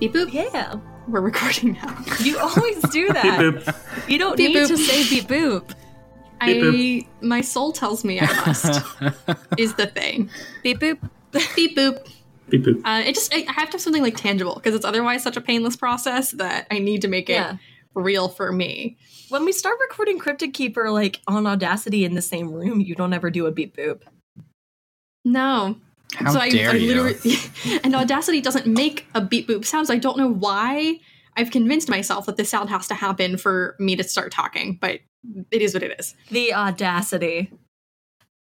Beep boop. Yeah. We're recording now. You always do that. Beep boop. You don't Beep need boop. to say beep boop. I my soul tells me I must. is the thing. Beep boop. Beep boop. Beep boop. Uh, it just I I have to have something like tangible because it's otherwise such a painless process that I need to make it Yeah. real for me. When we start recording Cryptid Keeper like on Audacity in the same room, you don't ever do a beep boop. No. How so I, dare I you? literally and Audacity doesn't make a beep boop sound, so I don't know why I've convinced myself that this sound has to happen for me to start talking, but it is what it is. The audacity.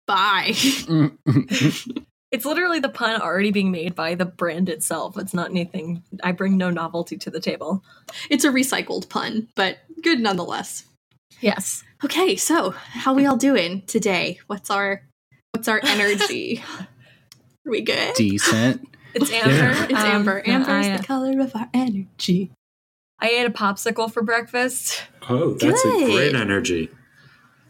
Bye. It's literally the pun already being made by the brand itself. It's not anything. I bring no novelty to the table. it's a recycled pun, but good nonetheless. Yes. Okay, so how we all doing today? What's our what's our energy? Are we good? Decent. It's Amber. Yeah. It's Um, Amber. Amber's I, the color of our energy. I ate a popsicle for breakfast. Oh, that's a great energy.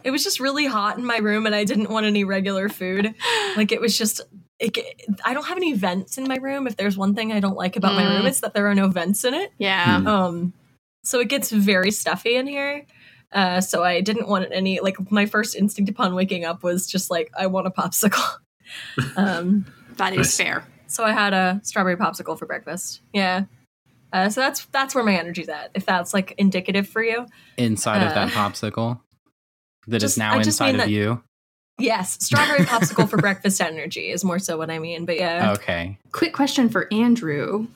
It was just really hot in my room and I didn't want any regular food. Like it was just it, I don't have any vents in my room. If there's one thing I don't like about my Mm. room, it's that there are no vents in it. Yeah. Hmm. Um so it gets very stuffy in here. Uh so I didn't want any like my first instinct upon waking up was just like I want a popsicle. um That is Nice. fair. so I had a strawberry popsicle for breakfast. Yeah. Uh, so that's that's where my energy's at. If that's like indicative for you, Inside of Uh, that popsicle that is just- now inside of that- you. yes, strawberry popsicle for breakfast energy is more so what I mean. But yeah, Okay. Quick question for Andrew.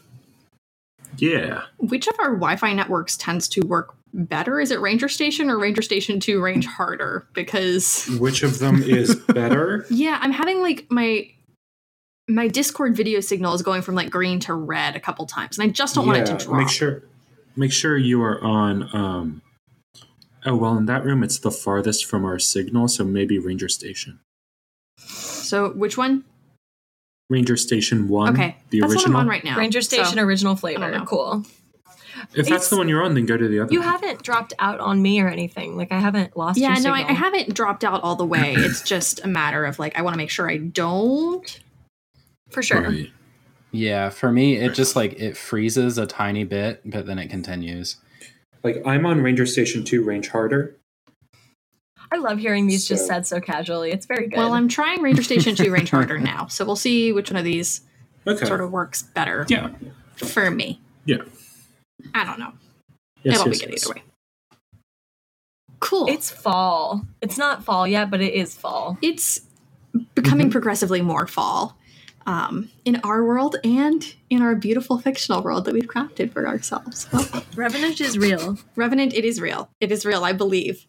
Yeah. Which of our Wi-Fi networks tends to work better? Is it Ranger Station or Ranger Station 2 range harder? Because Which of them is better? yeah, I'm having like my my Discord video signal is going from like green to red a couple times, and I just don't want it to drop. Make sure make sure you are on um Oh well in that room it's the farthest from our signal, so maybe Ranger Station. So which one? Ranger Station one. Okay, The that's original. what I'm on right now. Ranger Station So- original flavor. Cool. If that's the one you're on, then go to the other You one. haven't dropped out on me or anything. Like I haven't lost. yeah, your no, I. I haven't dropped out all the way. It's just a matter of like I want to make sure I don't. For sure. Right. Yeah, for me it just like it freezes a tiny bit, but then it continues. Like I'm on Ranger Station two range harder. I love hearing these just said so casually. It's very good. Well, I'm trying Ranger Station 2 range harder now, so we'll see which one of these Okay. sort of works better Yeah. for me. Yeah. I don't know. Yes, It'll yes, be good yes. either way. Cool. it's fall. It's not fall yet, but it is fall. it's becoming mm-hmm. progressively more fall um, in our world and in our beautiful fictional world that we've crafted for ourselves. Well, Revenant is real. Revenant, it is real. It is real, I believe.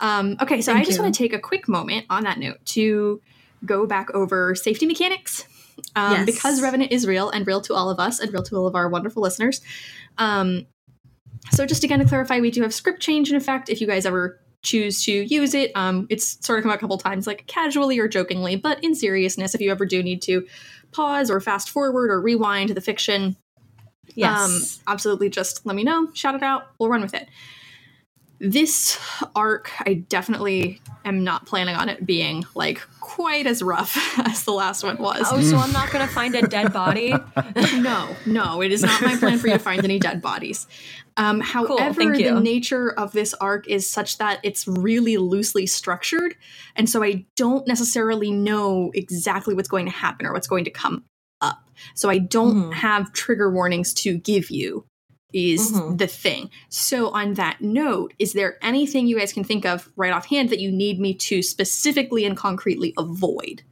Um, okay, so Thank I just you. want to take a quick moment on that note to go back over safety mechanics. Um, Yes. Because Revenant is real and real to all of us and real to all of our wonderful listeners. Um, so, just again to clarify, we do have script change in effect if you guys ever choose to use it. Um, it's sort of come out a couple times, like casually or jokingly, but in seriousness, if you ever do need to pause or fast forward or rewind the fiction, Yes. um, absolutely just let me know, shout it out, we'll run with it. This arc, I definitely am not planning on it being like quite as rough as the last one was. oh, so I'm not gonna find a dead body. no, no, it is not my plan for you to find any dead bodies. Um, however, thank the nature of this arc is such that it's really loosely structured, and so I don't necessarily know exactly what's going to happen or what's going to come up. So I don't Mhm. have trigger warnings to give you. Is Mhm. the thing. So, on that note, is there anything you guys can think of right offhand that you need me to specifically and concretely avoid?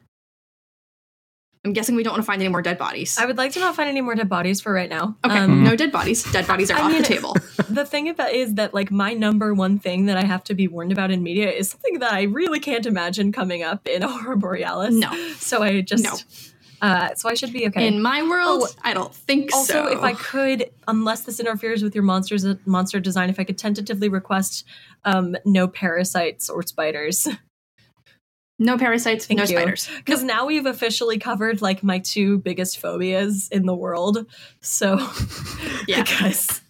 I'm guessing we don't want to find any more dead bodies. I would like to not find any more dead bodies for right now. Okay, Um, no dead bodies. Dead bodies are I off mean- the table. the thing about is that like my number one thing that I have to be warned about in media is something that I really can't imagine coming up in Horror Borealis. No. So I just No. Uh so I should be okay. In my world, Oh, I don't think also, so. Also, if I could, unless this interferes with your monsters monster design, if I could tentatively request um no parasites or spiders. no parasites, Thank no you. spiders. Because now we've officially covered like my two biggest phobias in the world. So Yeah. because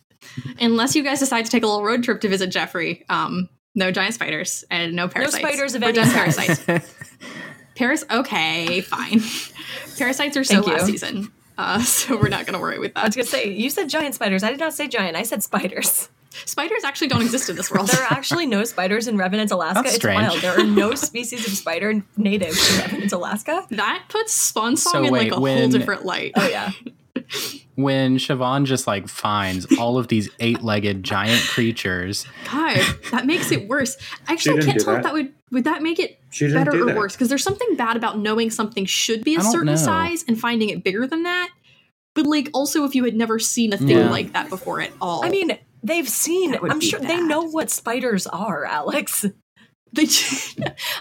Unless you guys decide to take a little road trip to visit Jeffrey, um, no giant spiders and no parasites. No spiders of We're any done size. parasites. Paras. Okay, fine. Parasites are so Thank last you. season. Uh, so we're not going to worry with that. I was gonna say you said giant spiders. I did not say giant. I said spiders. Spiders actually don't exist in this world. There are actually no spiders in Revenant, Alaska. That's it's strange. wild. There are no species of spider native to Revenant, Alaska. that puts Spawn Song So in wait, like a whole different light. Oh yeah. When Siobhan just like finds all of these eight-legged giant creatures, God, that makes it worse. Actually didn't can't do tell if that. that would would that make it better or that. worse because there's something bad about knowing something should be a certain know. size and finding it bigger than that. But like also if you had never seen a thing Yeah. like that before at all. I mean, they've seen. I'm be sure they know what spiders are, Alex. they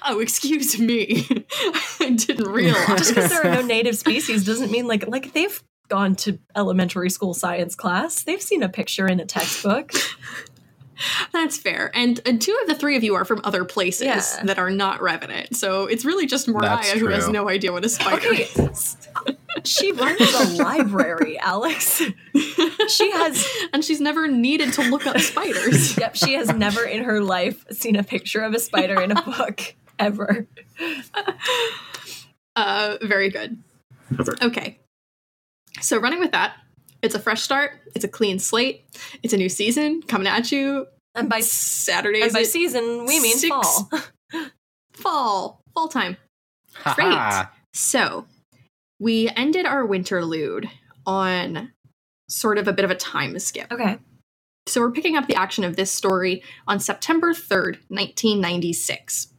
Oh, excuse me. I didn't realize. Just because there are no native species doesn't mean like like they've gone to elementary school science class. They've seen a picture in a textbook. That's fair. And, and two of the three of you are from other places Yeah. that are not Revenant. So it's really just Moriah who has no idea what a spider Okay. is. She runs a library, Alex. She has and she's never needed to look up spiders. yep, she has never in her life seen a picture of a spider in a book ever. Uh, very good. Never. Okay. So running with that, it's a fresh start. It's a clean slate. It's a new season coming at you. And by Saturdays and by season we mean six. fall. fall, fall time. haha, So we ended our winter winterlude on sort of a bit of a time skip. Okay. So we're picking up the action of this story on September 3rd, 1996.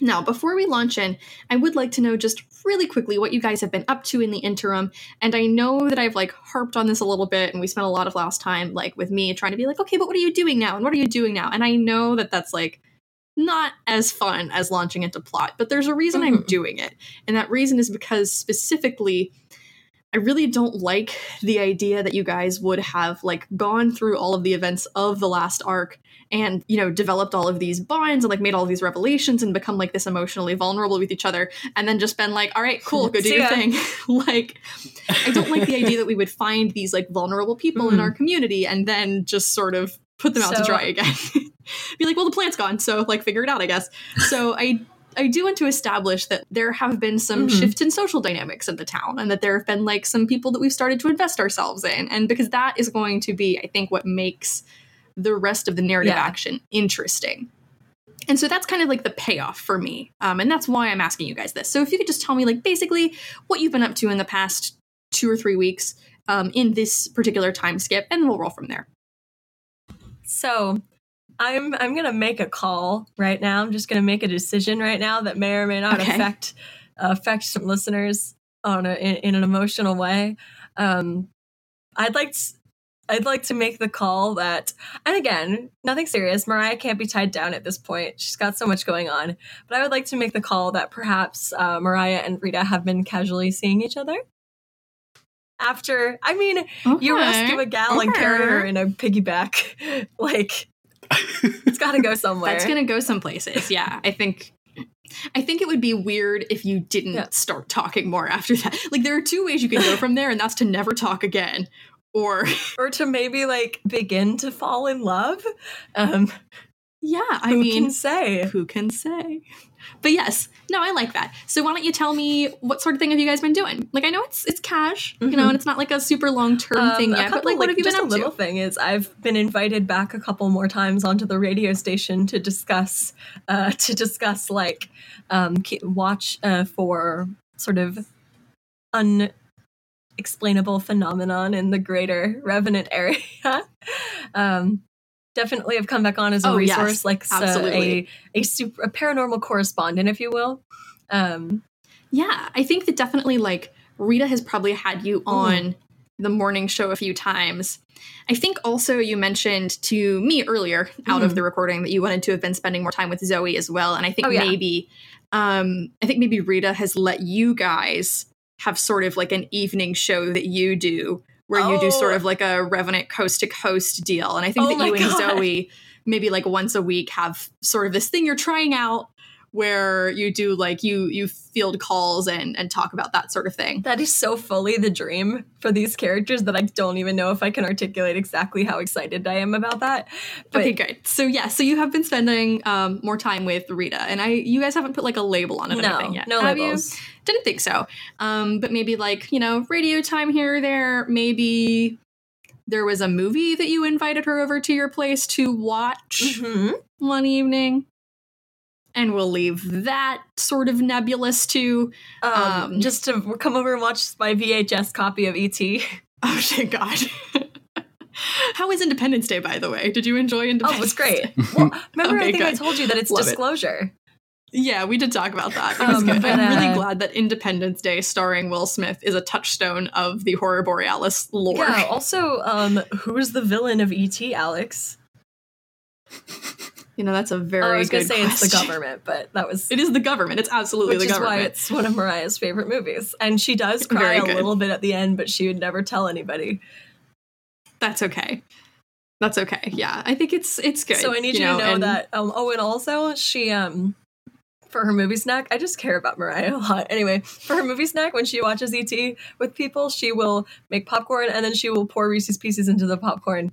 Now, before we launch in, I would like to know just really quickly what you guys have been up to in the interim. And I know that I've like harped on this a little bit and we spent a lot of last time like with me trying to be like, okay, but what are you doing now? And what are you doing now? And I know that that's like not as fun as launching into plot, but there's a reason I'm Mhm. doing it. And that reason is because specifically I really don't like the idea that you guys would have like gone through all of the events of the last arc and you know developed all of these bonds and like made all of these revelations and become like this emotionally vulnerable with each other and then just been like all right cool go do your thing like i don't like the idea that we would find these like vulnerable people in Mhm. our community and then just sort of put them out to So- dry again be like well the plant's gone so like figure it out i guess so i I do want to establish that there have been some Mhm. shifts in social dynamics in the town and that there have been like some people that we've started to invest ourselves in. And because that is going to be, I think, what makes the rest of the narrative Yeah. action interesting. And so that's kind of like the payoff for me. Um, and that's why I'm asking you guys this. So if you could just tell me, like, basically what you've been up to in the past two or three weeks um, in this particular time skip, and we'll roll from there. So I'm I'm gonna make a call right now. I'm just gonna make a decision right now that may or may not Okay. affect affect some listeners on a, in, in an emotional way. Um, I'd like to, I'd like to make the call that, and again, nothing serious. Moriah can't be tied down at this point. She's got so much going on. But I would like to make the call that perhaps uh, Moriah and Rita have been casually seeing each other. After, I mean, you rescue a gal and carry her in a piggyback. like, it's got to go somewhere. That's gonna go some places. Yeah, I think. I think it would be weird if you didn't Yeah. start talking more after that. Like there are two ways you can go from there, and that's to never talk again, or or to maybe like begin to fall in love. Um, yeah. I who mean, can say? who can say? But yes, no, I like that. So why don't you tell me what sort of thing have you guys been doing? Like I know it's it's cash, you know, Mhm. and it's not like a super long term Um, thing yet. But couple, like, what have you just been a little to? thing is I've been invited back a couple more times onto the radio station to discuss uh, to discuss like um, watch uh, for sort of unexplainable phenomenon in the greater Revenant area. um, definitely have come back on as a Oh, yes, resource, like s- uh, absolutely. a a super a paranormal correspondent, if you will. Um, Yeah, I think that definitely like Rita has probably had you on the morning show a few times. I think also you mentioned to me earlier out of Mhm. the recording that you wanted to have been spending more time with Zoe as well. And I think Oh, yeah. maybe um I think maybe Rita has let you guys have sort of like an evening show that you do where you do Oh. sort of like a Revenant coast to coast deal. And I think Oh that you and Zoe maybe like once a week have sort of this thing you're trying out where you do like you you field calls and and talk about that sort of thing. That is so fully the dream for these characters that I don't even know if I can articulate exactly how excited I am about that. But okay, good. So yeah, so you have been spending um, more time with Rita, and I you guys haven't put like a label on it or no, anything yet. no have labels. You? Didn't think so. Um, but maybe like you know radio time here or there. Maybe there was a movie that you invited her over to your place to watch Mhm. one evening. And we'll leave that sort of nebulous to Um, Um, just to come over and watch my VHS copy of ET. Oh, thank God. How was Independence Day, by the way? Did you enjoy Independence? Day? Oh, it was great. Well, remember, Okay, I think I told you that it's Love it. Yeah, we did talk about that. It was Um, good. but, I'm really uh, glad that Independence Day, starring Will Smith, is a touchstone of the Horror Borealis lore. Yeah. Also, um, who's the villain of ET, Alex? You know, that's a very Oh, I was gonna say it's the government, but that was It is the government. It's absolutely the government. which is why it's one of Moriah's favorite movies. And she does cry a little bit at the end, but she would never tell anybody. That's okay. That's okay. Yeah, I think it's it's good. So I need you, to know and- that. Um, oh, and also she um for her movie snack, I just care about Moriah a lot. Anyway, for her movie snack, when she watches ET with people, she will make popcorn and then she will pour Reese's Pieces into the popcorn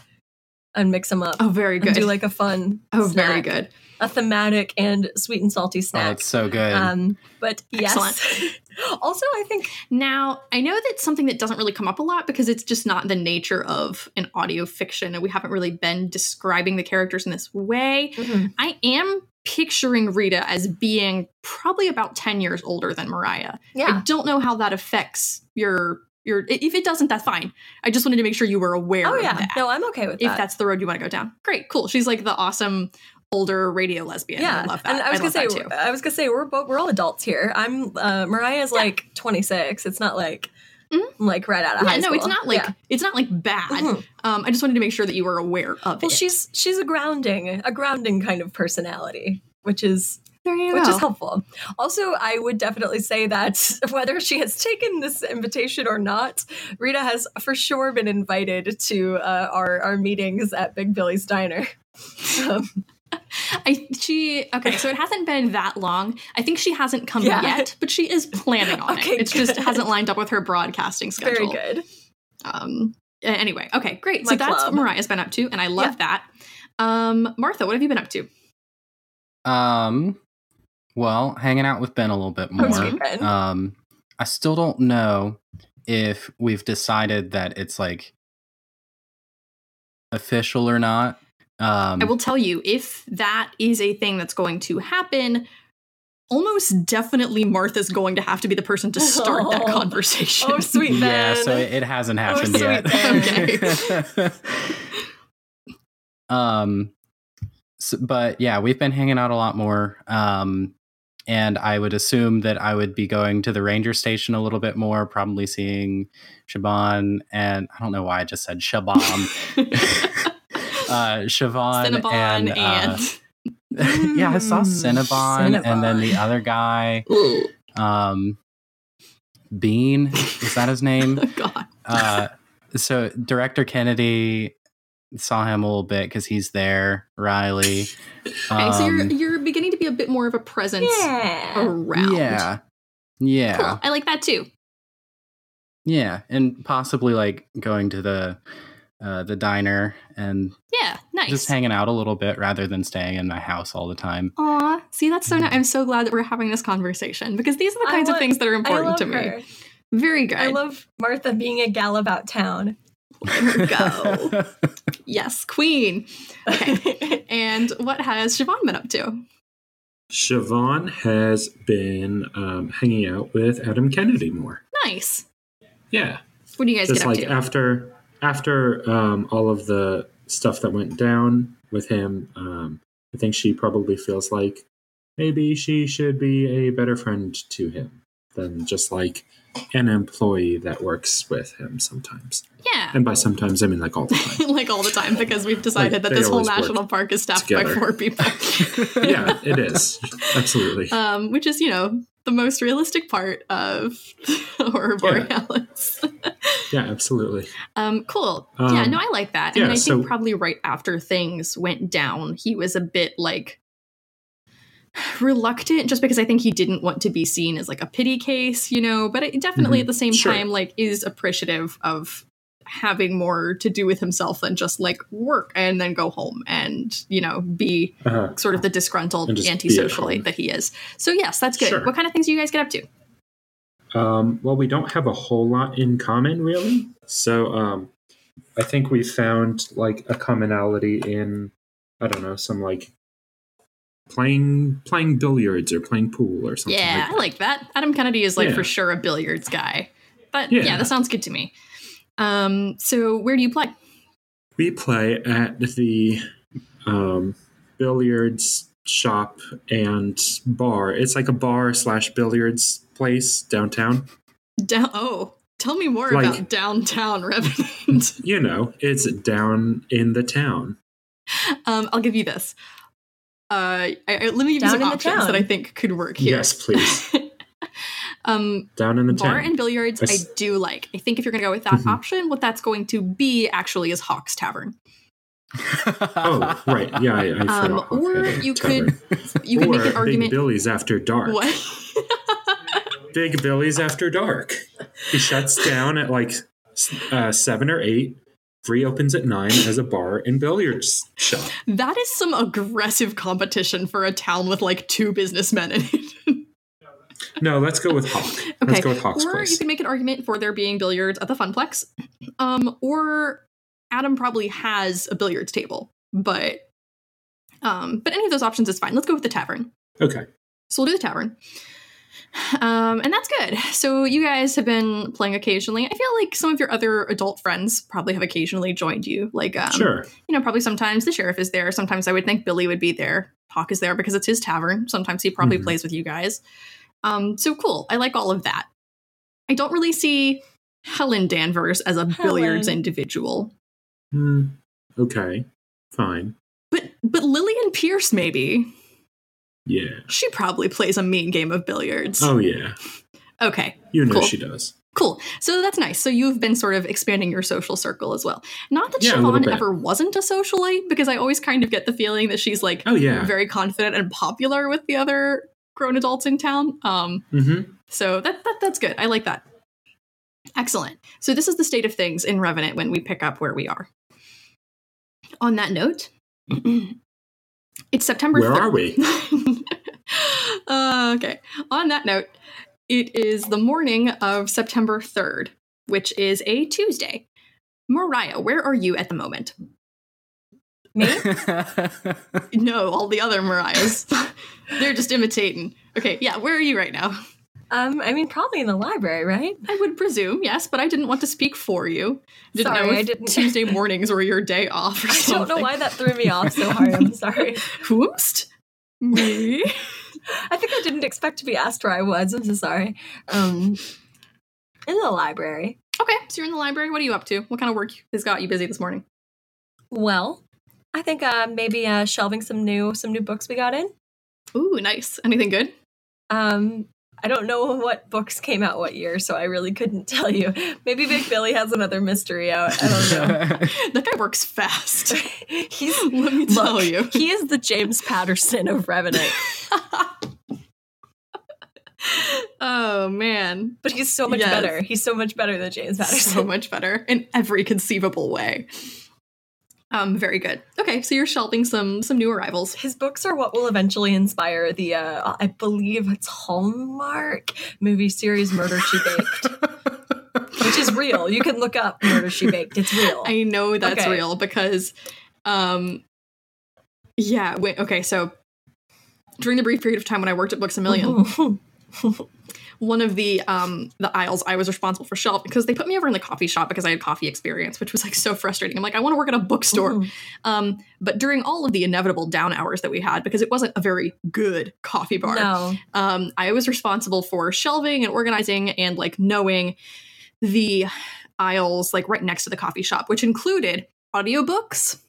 and mix them up. Oh, very and good. do like a fun, oh, very good. a thematic and sweet and salty Oh, snack. it's so good. um, but yes. Excellent. also, I think Now, I know that's something that doesn't really come up a lot because it's just not the nature of an audio fiction, and we haven't really been describing the characters in this way. I am picturing Rita as being probably about 10 years older than Moriah. Yeah. I don't know how that affects your your if it doesn't that's fine. I just wanted to make sure you were aware oh of yeah, that. no, I'm okay with if that. If that's the road you want to go down. Great, cool. She's like the awesome older radio lesbian. yeah, I love that. and I was gonna say. I was gonna say, we're both we're all adults here. I'm uh, Moriah's like 26. It's not like Mhm. like right out of Yeah, high no, school. it's not like Yeah. it's not like bad. Mhm. Um, I just wanted to make sure that you were aware of Well, it. she's she's a grounding, a grounding kind of personality, which is which go. is helpful. Also, I would definitely say that whether she has taken this invitation or not, Rita has for sure been invited to uh, our our meetings at Big Billy's Diner. Um, I she okay, so it hasn't been that long. I think she hasn't come Yeah. yet, but she is planning on Okay, it. It's just hasn't lined up with her broadcasting schedule. very good. Um anyway, okay, great. My so that's club. what Moriah's been up to, and I love that. Um, Martha, what have you been up to? Um, well, hanging out with Ben a little bit more. Um, I still don't know if we've decided that it's like official or not. Um, I will tell you, if that is a thing that's going to happen, almost definitely Martha's going to have to be the person to start that Oh. conversation. Oh, sweet yeah, so it, it hasn't happened sweet yet. um, s but yeah, we've been hanging out a lot more. Um, and I would assume that I would be going to the ranger station a little bit more, probably seeing Shaban and I don't know why I just said Shaban. Uh, Siobhan Cinnabon and, and, uh, yeah, I saw Mm, Cinnabon, and then the other guy, um, Bean, is that his name? oh god. uh, so director Kennedy saw him a little bit because he's there. Riley, Okay, so you're Um, you're beginning to be a bit more of a presence yeah. around. yeah, yeah, Cool. I like that too. yeah, and possibly like going to the uh, the diner and Yeah, nice. just hanging out a little bit rather than staying in my house all the time. Aw, see, that's so nice. I'm so glad that we're having this conversation because these are the kinds lo- of things that are I important love to me. her. Very good. I love Martha being a gal about town. Go. yes, queen. Okay. And what has Siobhan been up to? Siobhan has been um, hanging out with Adam Kennedy more. Nice. Yeah, What do you guys just get up like to? after after um, all of the stuff that went down with him, um, I think she probably feels like maybe she should be a better friend to him than just like an employee that works with him sometimes. yeah. And by sometimes, I mean like all the time. like all the time because we've decided Like, that this whole national park is staffed together. by four people. yeah, it is absolutely. um, which is, you know, the most realistic part of Horror Yeah. Borealis. yeah, absolutely. um, cool. Um, yeah, no, I like that. yeah, and I think so- probably right after things went down, he was a bit like reluctant just because I think he didn't want to be seen as like a pity case, you know, but it definitely Mhm. at the same Sure. time like is appreciative of having more to do with himself than just like work and then go home and, you know, be Uh-huh. sort of the disgruntled And just be at antisocialite that he is. So yes, that's good. Sure. What kind of things do you guys get up to? Um, well, we don't have a whole lot in common, really. So um, I think we found like a commonality in I don't know some like playing playing billiards or playing pool or something. yeah, I like like that. Adam Kennedy is like Yeah. for sure a billiards guy. But yeah. Yeah. that sounds good to me. Um, so where do you play? We play at the um, billiards shop and bar. It's like a bar slash billiards place downtown. Down oh, tell me more Like- about downtown Revenant. You know, it's down in the town. um, I'll give you this. Uh, I, I- let me give Down you some options town. that I think could work here. Yes, please. um, Down in the bar town. and billiards, I I s- do like. I think if you're going to go with that Mhm. option, what that's going to be actually is Hawk's Tavern. oh, right. Yeah, I, I Um, or you tavern. could you could make an argument. Big argument. Billy's After Dark. What? Big Billy's After Dark. He shuts down at like uh, seven or eight. Reopens at nine as a bar and billiards shop. that is some aggressive competition for a town with like two businessmen in it. No, let's go with Hawk. Okay. Let's go with Hawk's or place. you can make an argument for there being billiards at the Funplex. Um, or Adam probably has a billiards table, but um, but any of those options is fine. Let's go with the tavern. Okay. So we'll do the tavern. Um, and that's good. So you guys have been playing occasionally. I feel like some of your other adult friends probably have occasionally joined you. Like, um, sure. you know, probably sometimes the sheriff is there. Sometimes I would think Billy would be there. Hawk is there because it's his tavern. Sometimes he probably Mhm. plays with you guys. Um, so cool. I like all of that. I don't really see Helen Danvers as a billiards individual, Hmm. okay. Fine. but but Lillian Pierce maybe. Yeah. She probably plays a mean game of billiards. Oh, yeah. Okay, You know Cool. she does. cool. So that's nice. So you've been sort of expanding your social circle as well. Not that Yeah, a Siobhan ever wasn't a socialite, because I always kind of get the feeling that she's like Oh, yeah. very confident and popular with the other grown adults in town. Um, Mm-hmm. so that, that that's good. I like that. Excellent. So this is the state of things in Revenant when we pick up where we are. On that note, it's September. Where 3rd. are we? uh, okay. On that note, it is the morning of September 3rd, which is a Tuesday. Moriah, where are you at the moment? Me? No, all the other Moriahs. They're just imitating. Okay, yeah, where are you right now? Um, I mean, probably in the library, right? I would presume, yes, but I didn't want to speak for you. Didn't Sorry, know I didn't- Tuesday mornings were your day off or I don't know why that threw me off so hard. I'm sorry. Whoops. Me? I think I didn't expect to be asked where I was. I'm so sorry. Um, in the library. okay, so you're in the library. What are you up to? What kind of work has got you busy this morning? Well, I think uh, maybe uh, shelving some new some new books we got in. Ooh, nice. Anything good? Um, I don't know what books came out what year, so I really couldn't tell you. Maybe Big Billy has another mystery out. I don't know. That guy works fast. He's Let me tell look, you. he is the James Patterson of Revenant, oh man. but he's so much Yes. better. He's so much better than James Patterson. So much better in every conceivable way. Um, very good. Okay, so you're shelving some some new arrivals. His books are what will eventually inspire the, uh, I believe it's Hallmark movie series Murder She Baked, which is real. You can look up Murder She Baked. It's real. I know that's Okay. real because, um, yeah. Wait. Okay. So during the brief period of time when I worked at Books a Million, one of the um the aisles I was responsible for shelf because they put me over in the coffee shop because I had coffee experience, which was like so frustrating. I'm like, I want to work at a bookstore. Mhm. Um, but during all of the inevitable down hours that we had, because it wasn't a very good coffee bar, No. um, I was responsible for shelving and organizing and like knowing the aisles like right next to the coffee shop, which included audiobooks,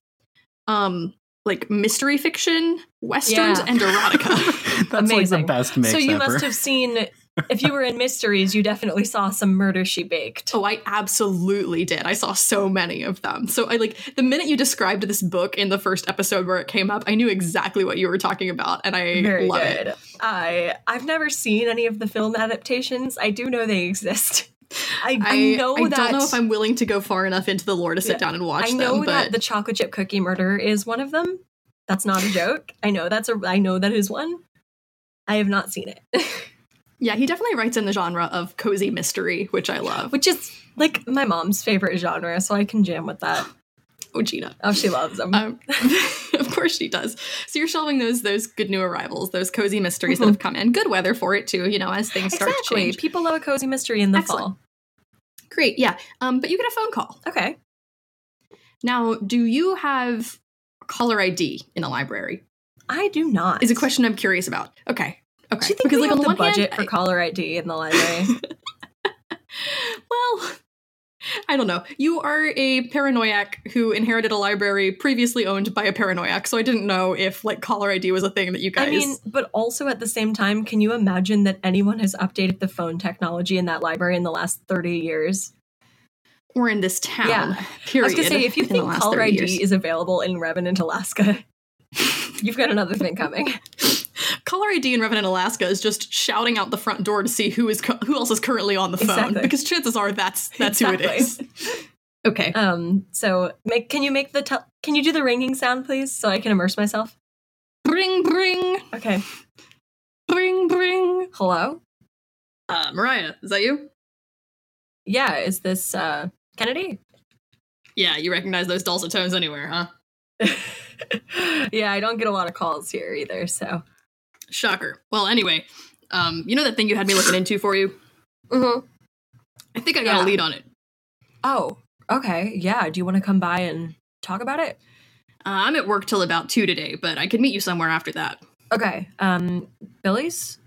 um, like mystery fiction, westerns, Yeah. and erotica. That's like the best mix So you ever. must have seen if you were in mysteries, you definitely saw some murder she baked. Oh, I absolutely did. I saw so many of them. So I like the minute you described this book in the first episode where it came up, I knew exactly what you were talking about, and I Very love good. it. I I've never seen any of the film adaptations. I do know they exist. I, I, I know I that don't know if I'm willing to go far enough into the lore to sit Yeah. down and watch I know them, that but the chocolate chip cookie murder is one of them. That's not a joke. I know that's a I know that is one. I have not seen it. yeah, he definitely writes in the genre of cozy mystery, which I love. Which is like my mom's favorite genre, so I can jam with that. Oh, Gina. Oh, she loves them. Um, of course she does. So you're shelving those those good new arrivals, those cozy mysteries that Mhm. have come in. Good weather for it too, you know, as things start to change. People love a cozy mystery in the Excellent. Great, yeah. Um, but you get a phone call. Okay. Now, do you have caller ID in the library? I do not. Is a question I'm curious about. Okay. Okay. Do you think we like on the, hand, budget for I- caller ID in the library? well, I don't know. You are a paranoiac who inherited a library previously owned by a paranoiac, so I didn't know if like caller ID was a thing that you guys I mean, but also at the same time, can you imagine that anyone has updated the phone technology in that library in the last 30 years? or in this town. Yeah. Period. I was gonna say, if you in the think caller ID years. is available in Revenant, Alaska, you've got another thing coming. Caller ID in Revenant, Alaska is just shouting out the front door to see who is cu- who else is currently on the phone Exactly. because chances are that's that's who it is. Okay. Um, so make can you make the tel- can you do the ringing sound, please, so I can immerse myself? Bring, bring, Okay. bring, bring. Hello. Uh, Moriah, is that you? Yeah, is this uh Kennedy? Yeah, you recognize those dulcet tones anywhere, huh? yeah, I don't get a lot of calls here either. So. Shocker. Well, anyway, um, you know that thing you had me looking into for you? Mm-hmm. I think I got Yeah. a lead on it. Oh, okay. Yeah. Do you want to come by and talk about it? Uh, I'm at work till about two today, but I could meet you somewhere after that. Okay. Um, Billy's.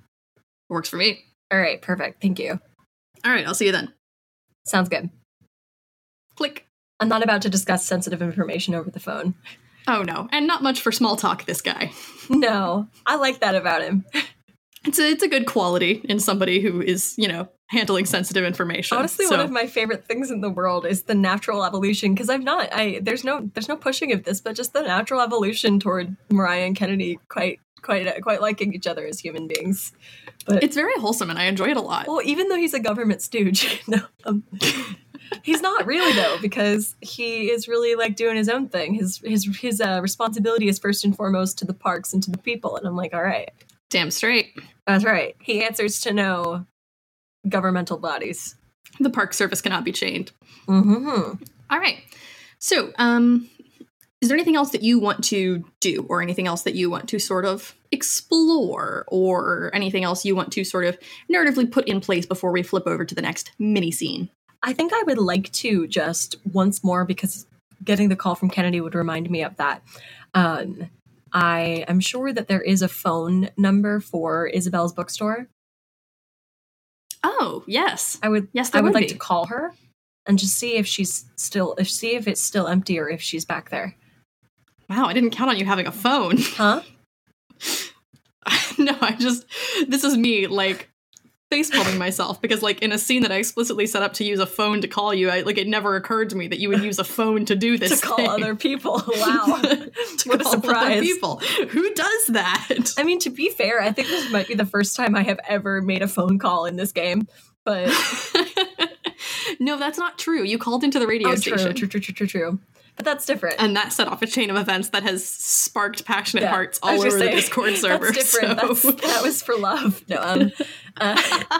Works for me. All right. Perfect. Thank you. All right, I'll see you then. Sounds good. Click. I'm not about to discuss sensitive information over the phone. Oh no, and not much for small talk. This guy. No, I like that about him. It's a it's a good quality in somebody who is you know handling sensitive information. Honestly, So- one of my favorite things in the world is the natural evolution because I've not. I there's no there's no pushing of this, but just the natural evolution toward Moriah and Kennedy quite quite quite liking each other as human beings. But it's very wholesome, and I enjoy it a lot. well, even though he's a government stooge, no, um, he's not really though because he is really like doing his own thing. His his his uh, responsibility is first and foremost to the parks and to the people, and I'm like, all right, Damn straight. that's right. He answers to no governmental bodies. The Park Service cannot be chained. Mm-hmm. All right. So, um, is there anything else that you want to do, or anything else that you want to sort of explore, or anything else you want to sort of narratively put in place before we flip over to the next mini scene? I think I would like to just once more because getting the call from Kennedy would remind me of that. Um, I am sure that there is a phone number for Isabelle's bookstore. Oh, yes. I would Yes, I would would like to call her and just see if she's still if see if it's still empty or if she's back there. Wow, I didn't count on you having a phone. Huh? no, I just this is me like face palming myself because like in a scene that I explicitly set up to use a phone to call you, I like it never occurred to me that you would use a phone to do this to call thing. other people. Wow. to What a surprise. people. Who does that? I mean, to be fair, I think this might be the first time I have ever made a phone call in this game. But no, that's not true. You called into the radio oh, true, station. true, true, true, true, true. But that's different. And that set off a chain of events that has sparked passionate Yeah, hearts all over gonna the Discord server. That's different. so- That's, that was for love. No, um, uh,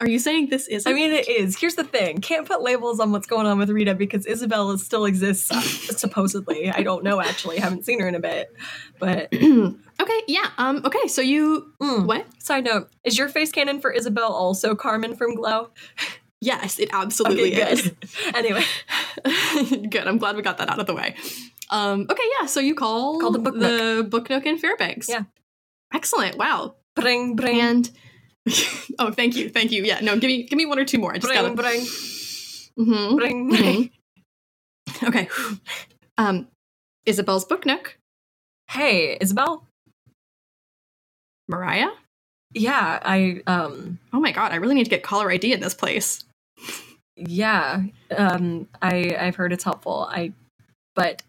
Are you saying this is? I mean, it is. Here's the thing: can't put labels on what's going on with Rita because Isabella still exists, supposedly. I don't know. Actually, haven't seen her in a bit. But okay, yeah. Um. Okay, so you mm. what? side note: is your face canon for Isabelle also Carmen from Glow? Yes, it absolutely Okay, is. anyway, Good. I'm glad we got that out of the way. Um, okay, yeah. So you call Call the Book the Book Nook in Fairbanks. Yeah. Excellent. Wow. bring, bring, And oh, thank you, thank you. Yeah. No, give me give me one or two more. I just bring, gotta. bring, Mhm, bring, bring. mhm. Okay. Um, Isabelle's Book Nook. Hey, Isabelle. Moriah. yeah, I um Oh my god, I really need to get caller ID in this place. Yeah, um I I've heard it's helpful. I but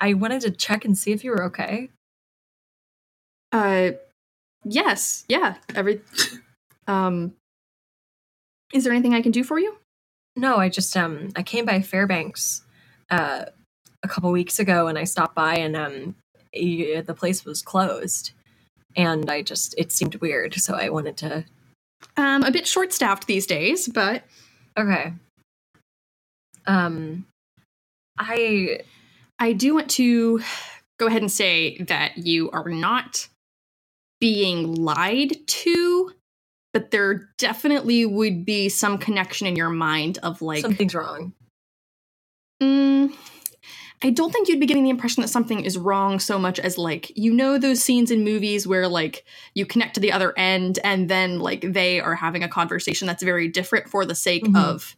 I wanted to check and see if you were okay. Uh, yes, yeah. Every, um, is there anything I can do for you? No, I just um I came by Fairbanks uh a couple weeks ago and I stopped by and um the place was closed and I just it seemed weird so I wanted to Um, a bit short staffed these days, but okay. Um I I do want to go ahead and say that you are not being lied to, but there definitely would be some connection in your mind of like something's wrong. Mm, I don't think you'd be getting the impression that something is wrong so much as like you know those scenes in movies where like you connect to the other end and then like they are having a conversation that's very different for the sake Mhm. of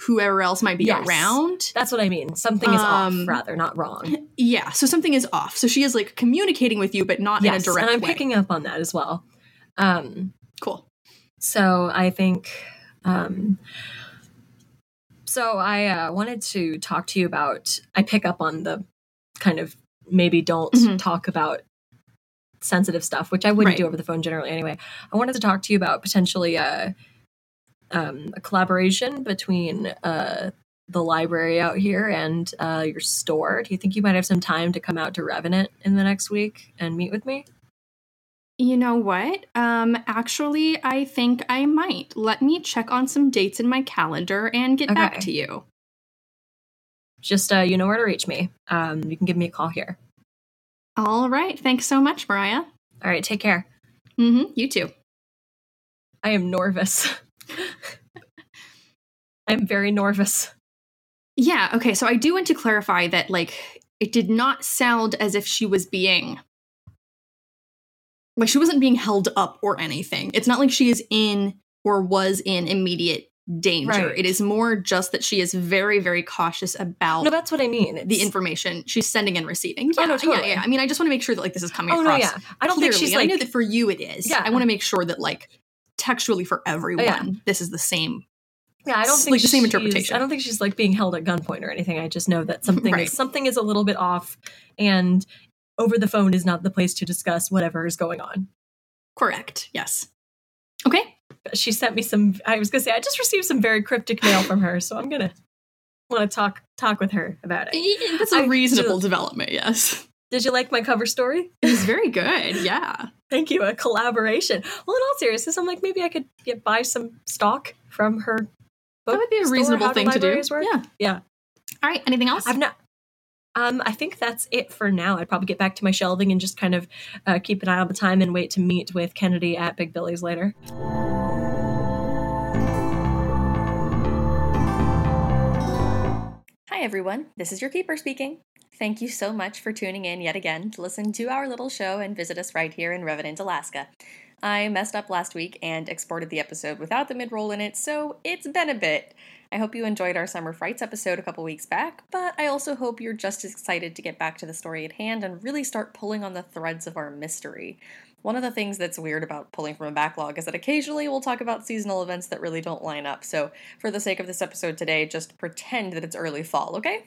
whoever else might be Yes. around. That's what I mean. Something is Um, off rather, not wrong. Yeah, so something is off. So she is like communicating with you, but not in a yes, direct and I'm way. picking up on that as well. Um cool. So I think, um, so I uh, wanted to talk to you about. I pick up on the kind of maybe don't Mhm. talk about sensitive stuff, which I wouldn't Right. do over the phone generally anyway. I wanted to talk to you about potentially a, um, a collaboration between uh, the library out here and uh, your store. Do you think you might have some time to come out to Revenant in the next week and meet with me? You know what? Um, actually, I think I might. Let me check on some dates in my calendar and get back to you. Just uh, you know where to reach me. Um, you can give me a call here. All right. Thanks so much, Moriah. All right, take care. Mm-hmm. You too. I am nervous. I'm very nervous. Yeah, okay. So I do want to clarify that, like, it did not sound as if she was being. Like, she wasn't being held up or anything. It's not like she is in or was in immediate danger. Right. It is more just that she is very, very cautious about No, that's what I mean. the information she's sending and receiving. Oh, Yeah, no, totally. yeah, yeah. I mean, I just want to make sure that, like, this is coming Oh across. no, yeah. I don't think she's like. I know that for you it is. Yeah. I want to make sure that, like, textually for oh, everyone, Yeah. this is the same. yeah, I don't think like the same interpretation. I don't think she's like being held at gunpoint or anything. I just know that something Right. is something is a little bit off, and over the phone is not the place to discuss whatever is going on. Correct. Yes. Okay. She sent me some. I was gonna say I just received some very cryptic mail from her, so I'm gonna want to talk talk with her about it. That's a I reasonable development, yes. Did you like my cover story? It was very good, yeah. Thank you. A collaboration. Well, in all seriousness, I'm like maybe I could get buy some stock from her. That would be a reasonable how thing to do. work. Yeah. Yeah. All right, anything else? I've not. Um, I think that's it for now. I'd probably get back to my shelving and just kind of uh, keep an eye on the time and wait to meet with Kennedy at Big Billy's later. Hi, everyone. This is your keeper speaking. Thank you so much for tuning in yet again to listen to our little show and visit us right here in Revenant, Alaska. I messed up last week and exported the episode without the mid roll in it, so it's been a bit. I hope you enjoyed our Summer Frights episode a couple weeks back, but I also hope you're just as excited to get back to the story at hand and really start pulling on the threads of our mystery. One of the things that's weird about pulling from a backlog is that occasionally we'll talk about seasonal events that really don't line up, so for the sake of this episode today, just pretend that it's early fall, okay?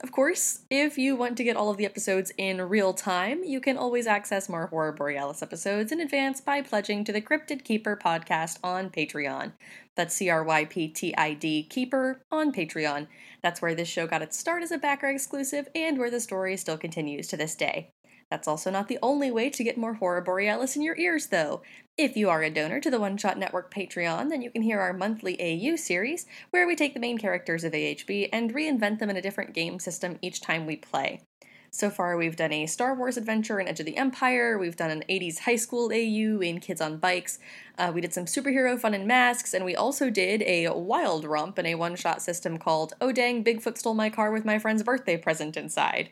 Of course, if you want to get all of the episodes in real time, you can always access more Horror Borealis episodes in advance by pledging to the Cryptid Keeper podcast on Patreon. That's C R Y P T I D Keeper on Patreon. That's where this show got its start as a backer exclusive and where the story still continues to this day. That's also not the only way to get more Horror Borealis in your ears, though. If you are a donor to the One Shot Network Patreon, then you can hear our monthly AU series, where we take the main characters of AHB and reinvent them in a different game system each time we play. So far, we've done a Star Wars adventure in Edge of the Empire, we've done an 80s high school AU in Kids on Bikes, uh, we did some superhero fun in masks, and we also did a wild romp in a one shot system called Oh Dang, Bigfoot Stole My Car with My Friend's Birthday Present Inside.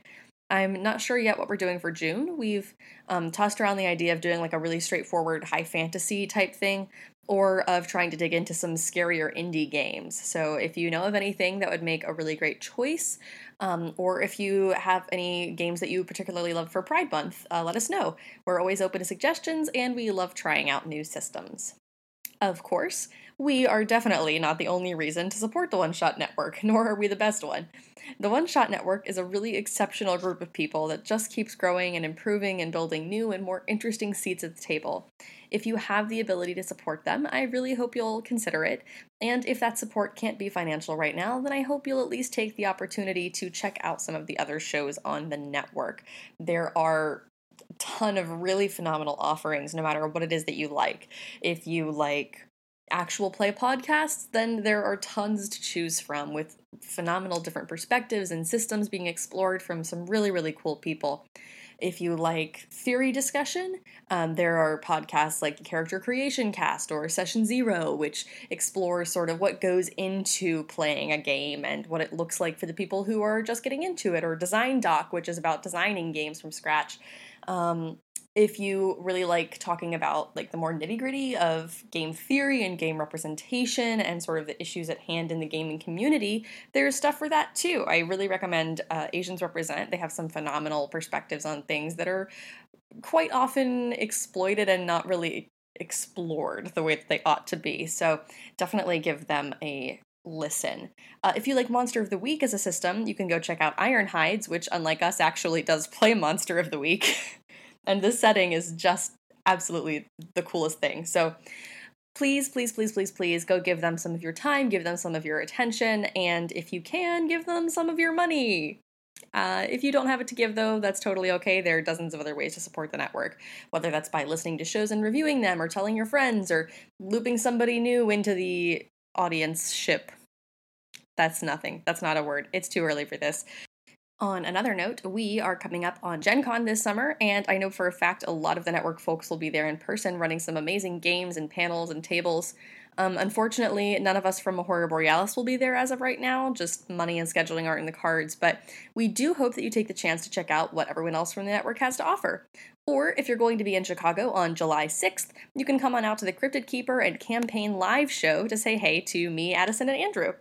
I'm not sure yet what we're doing for June. We've um, tossed around the idea of doing like a really straightforward high fantasy type thing, or of trying to dig into some scarier indie games. So if you know of anything that would make a really great choice, Um, or if you have any games that you particularly love for Pride Month, uh, let us know. We're always open to suggestions and we love trying out new systems. Of course, we are definitely not the only reason to support the One Shot Network, nor are we the best one. The One Shot Network is a really exceptional group of people that just keeps growing and improving and building new and more interesting seats at the table. If you have the ability to support them, I really hope you'll consider it. And if that support can't be financial right now, then I hope you'll at least take the opportunity to check out some of the other shows on the network. There are a ton of really phenomenal offerings no matter what it is that you like. If you like actual play podcasts, then there are tons to choose from with phenomenal different perspectives and systems being explored from some really, really cool people. If you like theory discussion, um, there are podcasts like Character Creation Cast or Session Zero, which explore sort of what goes into playing a game and what it looks like for the people who are just getting into it, or Design Doc, which is about designing games from scratch. Um, if you really like talking about like the more nitty gritty of game theory and game representation and sort of the issues at hand in the gaming community, there's stuff for that too. I really recommend uh, Asians Represent. They have some phenomenal perspectives on things that are quite often exploited and not really explored the way that they ought to be. So definitely give them a listen. Uh, if you like Monster of the Week as a system, you can go check out Ironhides, which, unlike us, actually does play Monster of the Week. and this setting is just absolutely the coolest thing. So please, please, please, please, please go give them some of your time, give them some of your attention, and if you can, give them some of your money. Uh, if you don't have it to give, though, that's totally okay. There are dozens of other ways to support the network, whether that's by listening to shows and reviewing them, or telling your friends, or looping somebody new into the audience ship. That's nothing. That's not a word. It's too early for this. On another note, we are coming up on Gen Con this summer, and I know for a fact a lot of the network folks will be there in person running some amazing games and panels and tables. Um, unfortunately, none of us from Horror Borealis will be there as of right now, just money and scheduling aren't in the cards, but we do hope that you take the chance to check out what everyone else from the network has to offer. Or if you're going to be in Chicago on July 6th, you can come on out to the Cryptid Keeper and Campaign live show to say hey to me, Addison, and Andrew.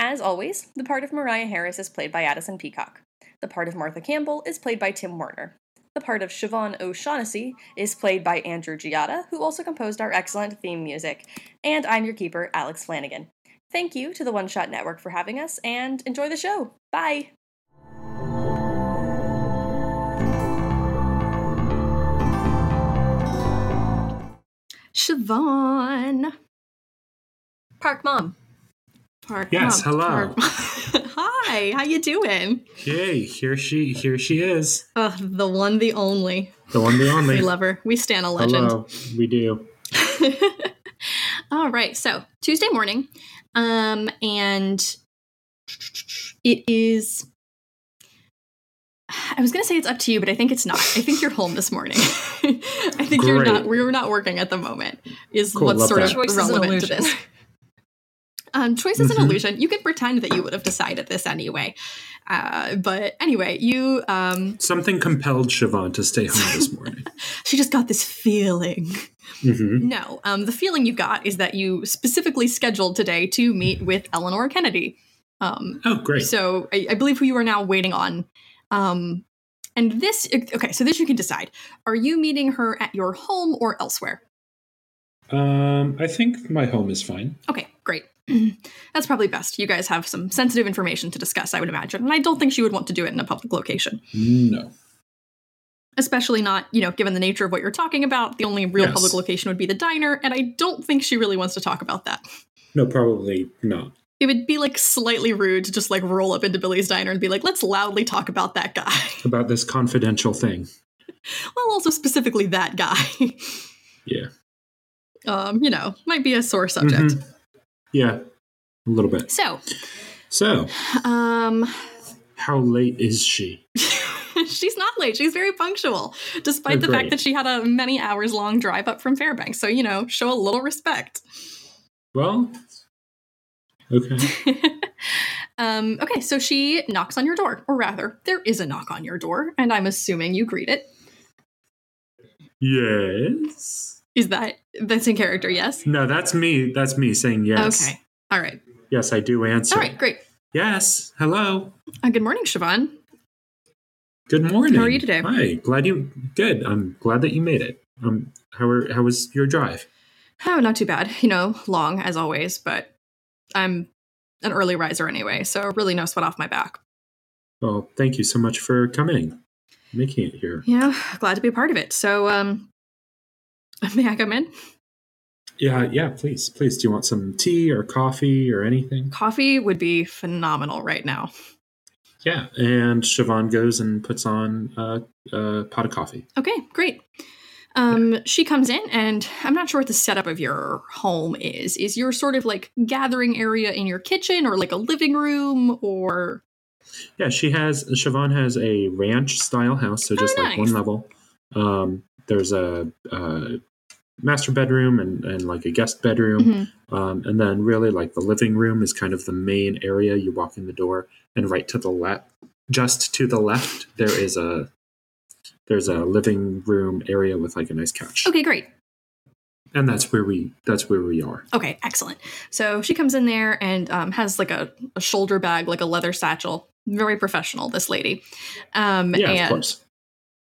As always, the part of Moriah Harris is played by Addison Peacock. The part of Martha Campbell is played by Tim Woerner. The part of Siobhan O'Shaughnessy is played by Andrew Giotta, who also composed our excellent theme music. And I'm your keeper, Alex Flanigan. Thank you to the One Shot Network for having us, and enjoy the show. Bye! Siobhan. Park Mom. Park Yes, Mom. hello. Park- Hi, how you doing? Yay! Here she, here she is, Uh, the one, the only. the one, the only. We love her. We stand a legend. Hello, we do. All right, so Tuesday morning, um, and it is. I was gonna say it's up to you, but I think it's not. I think you're home this morning. I think you're not. We're not working at the moment. Is Cool, what's sort that. of Choice relevant to this. Um, choice is an Mhm. illusion. You can pretend that you would have decided this anyway. Uh, but anyway, you um, Something compelled Siobhan to stay home this morning. she just got this feeling. hmm No, um, the feeling you got is that you specifically scheduled today to meet with Eleanor Kennedy. Um, Oh, great. so I, I believe who you are now waiting on. Um, and this, okay, so this you can decide. Are you meeting her at your home or elsewhere? Um, I think my home is fine. Okay, great. That's probably best. You guys have some sensitive information to discuss, I would imagine. And I don't think she would want to do it in a public location. No. Especially not, you know, given the nature of what you're talking about. The only real Yes. public location would be the diner, and I don't think she really wants to talk about that. No, probably not. It would be like slightly rude to just like roll up into Billy's diner and be like, let's loudly talk about that guy. About this confidential thing. well, also specifically that guy. Yeah. um, you know, might be a sore subject. Mhm. Yeah, a little bit. So, So, um, how late is she? she's not late. She's very punctual, despite Oh, the fact that she had a many hours long drive up from Fairbanks. So, you know, show a little respect. Well, okay. um, okay, so she knocks on your door, or rather, there is a knock on your door, and I'm assuming you greet it. Yes. Is that that's in character? Yes. No, that's me. That's me saying yes. Okay. All right. Yes, I do answer. All right. Great. Yes. Hello. Uh, good morning, Siobhan. Good morning. How are you today? Hi. Glad you. Good. I'm glad that you made it. Um. How are, How was your drive? Oh, not too bad. You know, long as always, but I'm an early riser anyway, so really no sweat off my back. Well, thank you so much for coming, making it here. Yeah, glad to be a part of it. So, um, may I come in? Yeah. Yeah. Please. Please. Do you want some tea or coffee or anything? Coffee would be phenomenal right now. Yeah. And Siobhan goes and puts on a, a pot of coffee. Okay, great. Um, she comes in, and I'm not sure what the setup of your home is. Is your sort of like gathering area in your kitchen, or like a living room, or Yeah, she has Siobhan has a ranch style house, so just Oh, like one level. Um, there's a, a master bedroom and, and like a guest bedroom, Mhm. um, and then really like the living room is kind of the main area. You walk in the door, and right to the left, just to the left, there is a there's a living room area with like a nice couch, okay, great. and that's where we that's where we are. Okay, excellent. So she comes in there and um, has like a, a shoulder bag, like a leather satchel. Very professional, this lady. Um, Yeah, and of course.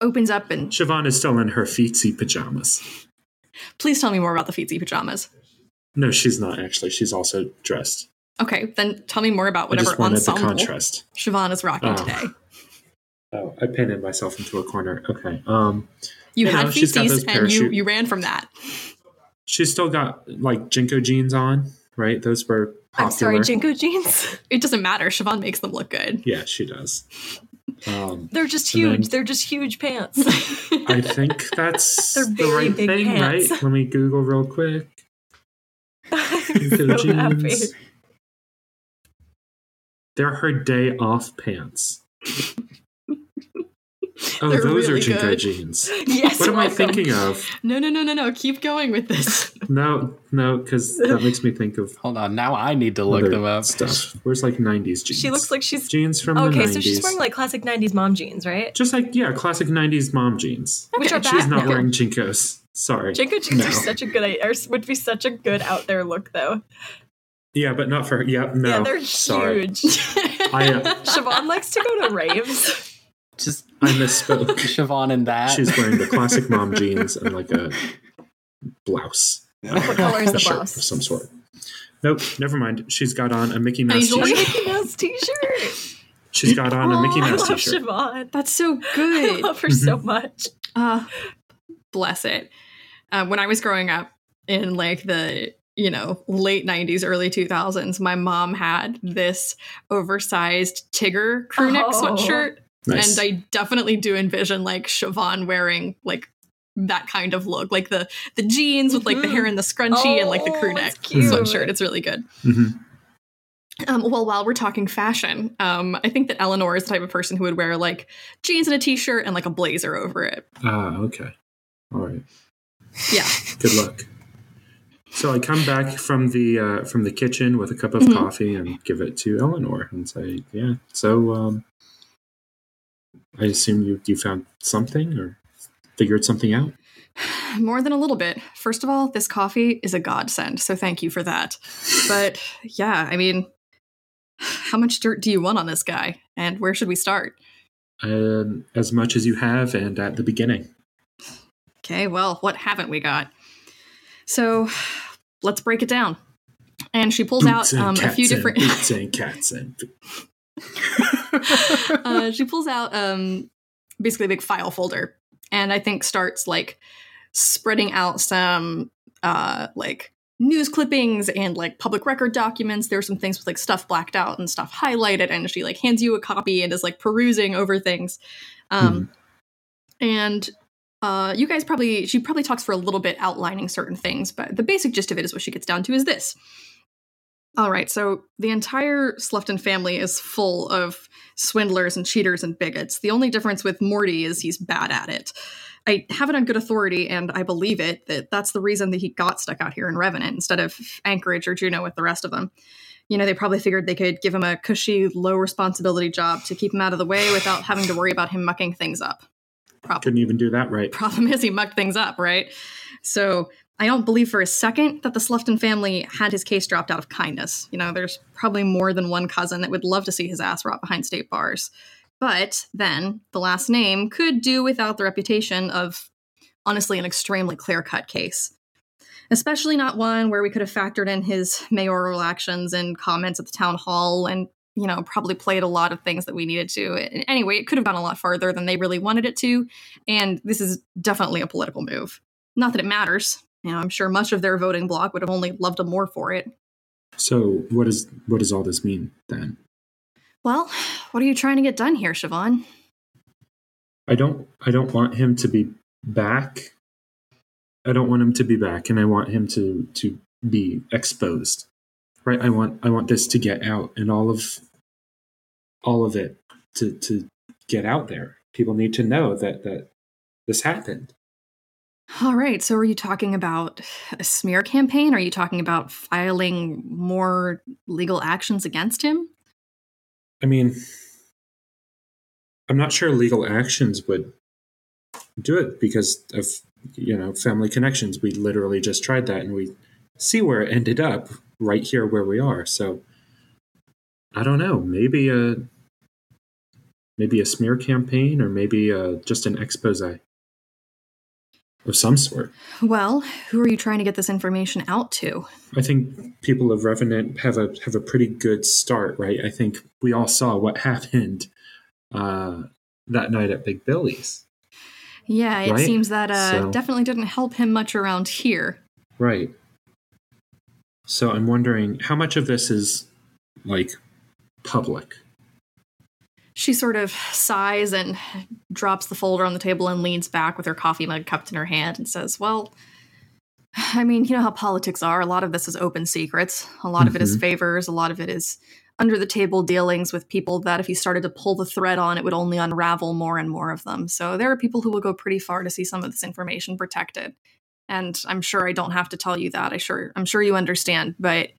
opens up and Siobhan is still in her feetsy pajamas. Please tell me more about the feetsy pajamas. No, she's not actually. She's also dressed. Okay, then tell me more about I just whatever wanted the ensemble contrast. Siobhan is rocking Oh. today. Oh, I painted myself into a corner. Okay. Um, You You had know, she's feetsies and you, you ran from that. she's still got like JNCO jeans on, right? Those were popular. I'm sorry, JNCO jeans. It doesn't matter. Siobhan makes them look good. Yeah, she does. Um, They're just huge. then- They're just huge pants. I think that's the right thing, pants. right? Let me Google real quick. So happy. jeans. They're her day off pants. Oh, They're those really are JNCO good. jeans. Yes. What am I welcome. thinking of? no, no, no, no, no. Keep going with this. No, no, because that makes me think of Hold on, now I need to look other them up. stuff. Where's like '90s jeans? She looks like she's jeans from the okay. 90s. So she's wearing like classic '90s mom jeans, right? just like yeah, classic '90s mom jeans. Which are She's bad not now. wearing JNCOs. Sorry. JNCO jeans No. are such a good idea. Would be such a good out there look, though. Yeah, but not for yeah. No, yeah, they're sorry. huge. I uh, Siobhan likes to go to raves. Just I misspoke. Siobhan in that. She's wearing the classic mom jeans and like a blouse. What color is a the shirt blouse? of some sort. Nope, never mind. She's got on a Mickey Mouse he's A Like- t-shirt. Mickey Mouse T-shirt. She's got on a Mickey Aw, I Mouse love t-shirt. Siobhan. That's so good. I good. love her Mm-hmm. so much. Uh, bless it. Uh, when I was growing up in like the you know late 90s early 2000s my mom had this oversized tigger crew neck Oh. sweatshirt Nice. and i definitely do envision like siobhan wearing like that kind of look like the the jeans with like the hair and the scrunchie and like the crew Oh, neck it's sweatshirt it's really good Mhm. um, well, while we're talking fashion, um, I think that Eleanor is the type of person who would wear like jeans and a t-shirt and like a blazer over it. Ah, okay. All right. Yeah. Good luck. So I come back from the uh, from the kitchen with a cup of Mhm. coffee and give it to Eleanor and say, "Yeah." So um, I assume you you found something or figured something out. More than a little bit. First of all, this coffee is a godsend, so thank you for that. But yeah, I mean, how much dirt do you want on this guy? And where should we start? Um, as much as you have, and at the beginning. Okay, well, what haven't we got? So let's break it down. And she pulls out Boots and um, a few different. and cats and uh, she pulls out um, basically a big file folder and I think starts like spreading out some uh, like news clippings and like public record documents. There are some things with like stuff blacked out and stuff highlighted, and she like hands you a copy and is like perusing over things. Um, And uh, you guys probably she probably talks for a little bit outlining certain things, but the basic gist of it is what she gets down to is this. All right, so the entire Slefton family is full of swindlers and cheaters and bigots. The only difference with Morty is he's bad at it. I have it on good authority, and I believe it, that that's the reason that he got stuck out here in Revenant instead of Anchorage or Juneau with the rest of them. You know, they probably figured they could give him a cushy, low responsibility job to keep him out of the way without having to worry about him mucking things up. Problem couldn't even do that right. problem is he mucked things up, right? So I don't believe for a second that the Slufton family had his case dropped out of kindness. You know, there's probably more than one cousin that would love to see his ass rot behind state bars. But then the last name could do without the reputation of honestly an extremely clear cut case. Especially not one where we could have factored in his mayoral actions and comments at the town hall and, you know, probably played a lot of things that we needed to. Anyway, it could have gone a lot farther than they really wanted it to. And this is definitely a political move. Not that it matters. You know, I'm sure much of their voting bloc would have only loved him more for it. So what does what does all this mean then? Well, what are you trying to get done here, Siobhan? I don't I don't want him to be back. I don't want him to be back and I want him to to be exposed. Right? I want I want this to get out and all of all of it to to get out there. People need to know that that this happened. All right. So, are you talking about a smear campaign? Are you talking about filing more legal actions against him? I mean, I'm not sure legal actions would do it because of you know family connections. We literally just tried that, and we see where it ended up right here where we are. So, I don't know. Maybe a maybe a smear campaign, or maybe a, just an expose of some sort. Well, who are you trying to get this information out to? I think people of Revenant have a have a pretty good start, right? I think we all saw what happened uh, that night at Big Billy's. Yeah, it Right? seems that uh, So- definitely didn't help him much around here. Right. So I'm wondering how much of this is like public. She sort of sighs and drops the folder on the table and leans back with her coffee mug cupped in her hand and says, Well, I mean, you know how politics are. A lot of this is open secrets. A lot of it is mm-hmm. favors. A lot of it is under the table dealings with people that if you started to pull the thread on, it would only unravel more and more of them. So there are people who will go pretty far to see some of this information protected. And I'm sure I don't have to tell you that. I sure I'm sure you understand, but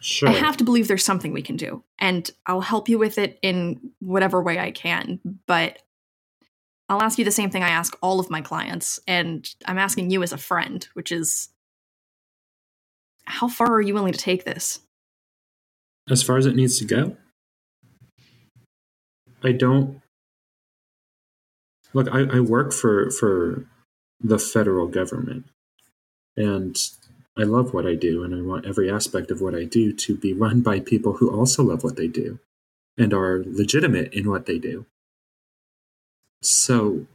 Sure. I have to believe there's something we can do, and I'll help you with it in whatever way I can. But I'll ask you the same thing I ask all of my clients, and I'm asking you as a friend, which is how far are you willing to take this? as far as it needs to go. I don't look. I, I work for for the federal government, and I love what I do, and I want every aspect of what I do to be run by people who also love what they do and are legitimate in what they do. So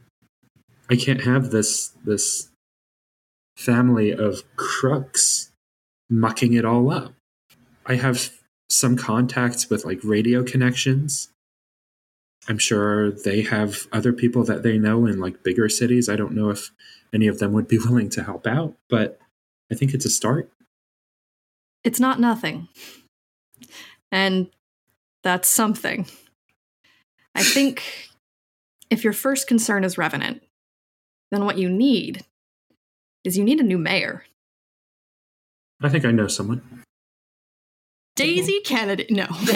I can't have this this family of crooks mucking it all up. I have some contacts with like radio connections. I'm sure they have other people that they know in like bigger cities. I don't know if any of them would be willing to help out, but I think it's a start. It's not nothing. And that's something. I think if your first concern is Revenant, then what you need is you need a new mayor. I think I know someone. Daisy Kennedy. No.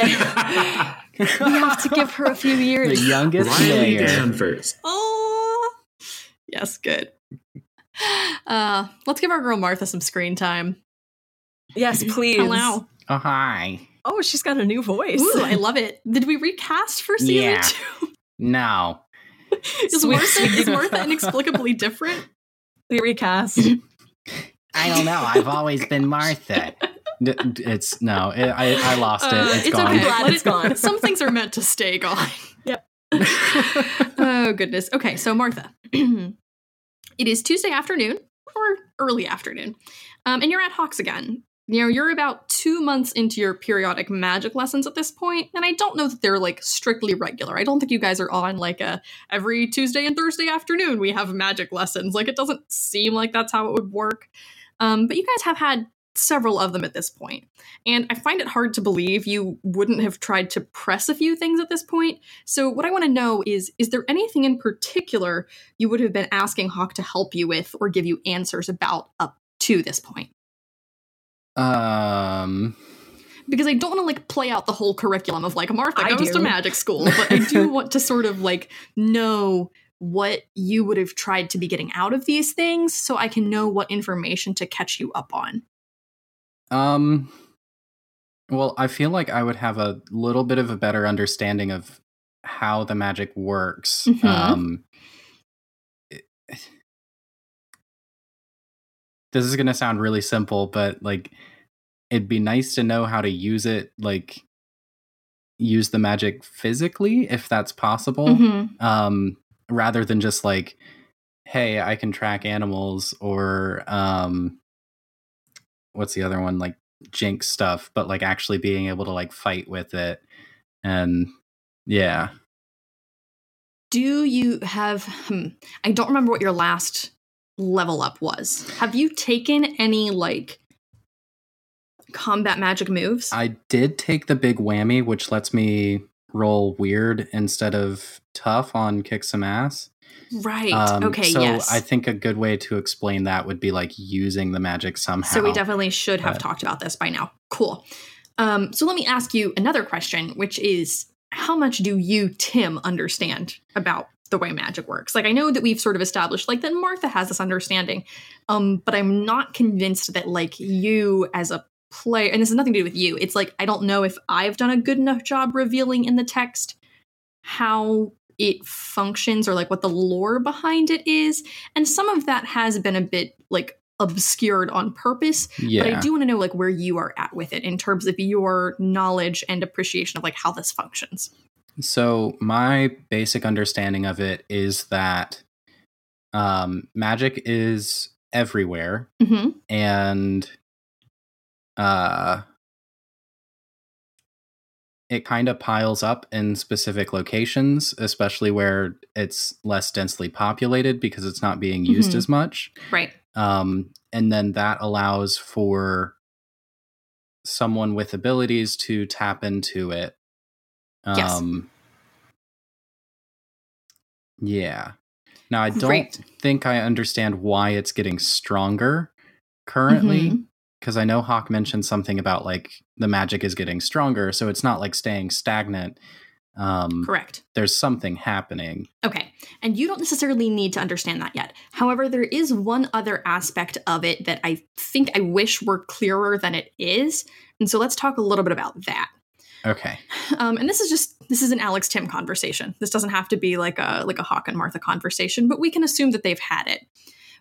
we have to give her a few years. The youngest Riley mayor. Danvers. Oh, yes, good. Uh, let's give our girl Martha some screen time. Yes, please. Hello. Oh, hi. Oh, she's got a new voice. Ooh, I love it. Did we recast for season Yeah. two? No. Is Martha, is Martha inexplicably different? we recast. I don't know. I've always been Martha. D- d- It's no. It, I I lost it. Uh, It's, gone. okay. Glad Let it's it- gone. Some things are meant to stay gone. Yep. oh goodness. Okay, so Martha, it is Tuesday afternoon or early afternoon, um, and you're at Hawks again. You know, you're about two months into your periodic magic lessons at this point, and I don't know that they're like strictly regular. I don't think you guys are on like a every Tuesday and Thursday afternoon we have magic lessons. Like it doesn't seem like that's how it would work. Um, but you guys have had several of them at this point. And I find it hard to believe you wouldn't have tried to press a few things at this point. So, what I want to know is is there anything in particular you would have been asking Hawk to help you with or give you answers about up to this point? Um. Because I don't want to like play out the whole curriculum of like Martha I goes do. to magic school, but I do want to sort of like know what you would have tried to be getting out of these things so I can know what information to catch you up on. Um well, I feel like I would have a little bit of a better understanding of how the magic works. Mhm. Um it- This is going to sound really simple, but like it'd be nice to know how to use it like use the magic physically if that's possible. Mhm. um, rather than just like, hey, I can track animals or um, what's the other one like jinx stuff, but like actually being able to like fight with it and yeah. Do you have hmm, I don't remember what your last level up was. Have you taken any like combat magic moves? I did take the big whammy, which lets me roll weird instead of tough on kick some ass. Right. Um, okay, so yes. I think a good way to explain that would be like using the magic somehow. So we definitely should have But- talked about this by now. Cool. Um, so let me ask you another question, which is how much do you, Tim, understand about the way magic works? Like I know that we've sort of established like that Martha has this understanding, um, but I'm not convinced that like you as a player, and this has nothing to do with you. It's like I don't know if I've done a good enough job revealing in the text how it functions or like what the lore behind it is. And some of that has been a bit like obscured on purpose yeah. but i do want to know like where you are at with it in terms of your knowledge and appreciation of like how this functions So my basic understanding of it is that um, magic is everywhere, mm-hmm. and uh, it kind of piles up in specific locations, especially where it's less densely populated because it's not being used Mhm. as much. right Um, and then that allows for someone with abilities to tap into it. Yes. Um, yeah. Now, I don't Great. think I understand why it's getting stronger currently, Mhm. Because I know Hawk mentioned something about like the magic is getting stronger, so it's not like staying stagnant. Um, correct there's something happening. okay and you don't necessarily need to understand that yet however there is one other aspect of it that i think i wish were clearer than it is and so let's talk a little bit about that Okay. um, and this is just this is an alex tim conversation this doesn't have to be like a like a hawk and martha conversation but we can assume that they've had it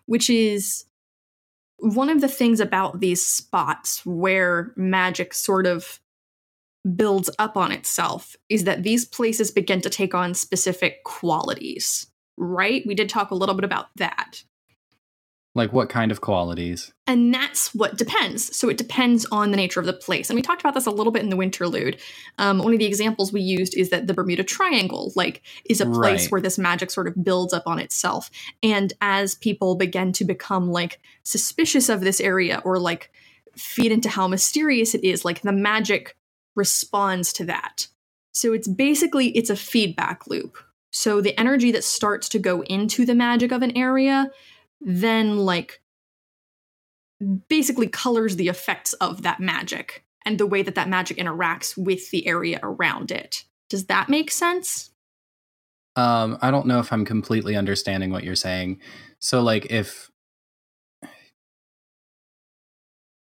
which is one of the things about these spots where magic sort of builds up on itself is that these places begin to take on specific qualities right? We did talk a little bit about that Like what kind of qualities? and that's what depends. So it depends on the nature of the place. And we talked about this a little bit in the Winterlude. Um, one of the examples we used is that the Bermuda Triangle, like, is a place Right. where this magic sort of builds up on itself. And as people begin to become like suspicious of this area or like feed into how mysterious it is, like the magic responds to that. So it's basically it's a feedback loop. So the energy that starts to go into the magic of an area then like basically colors the effects of that magic and the way that that magic interacts with the area around it. Does that make sense? Um, I don't know if I'm completely understanding what you're saying. So, like, if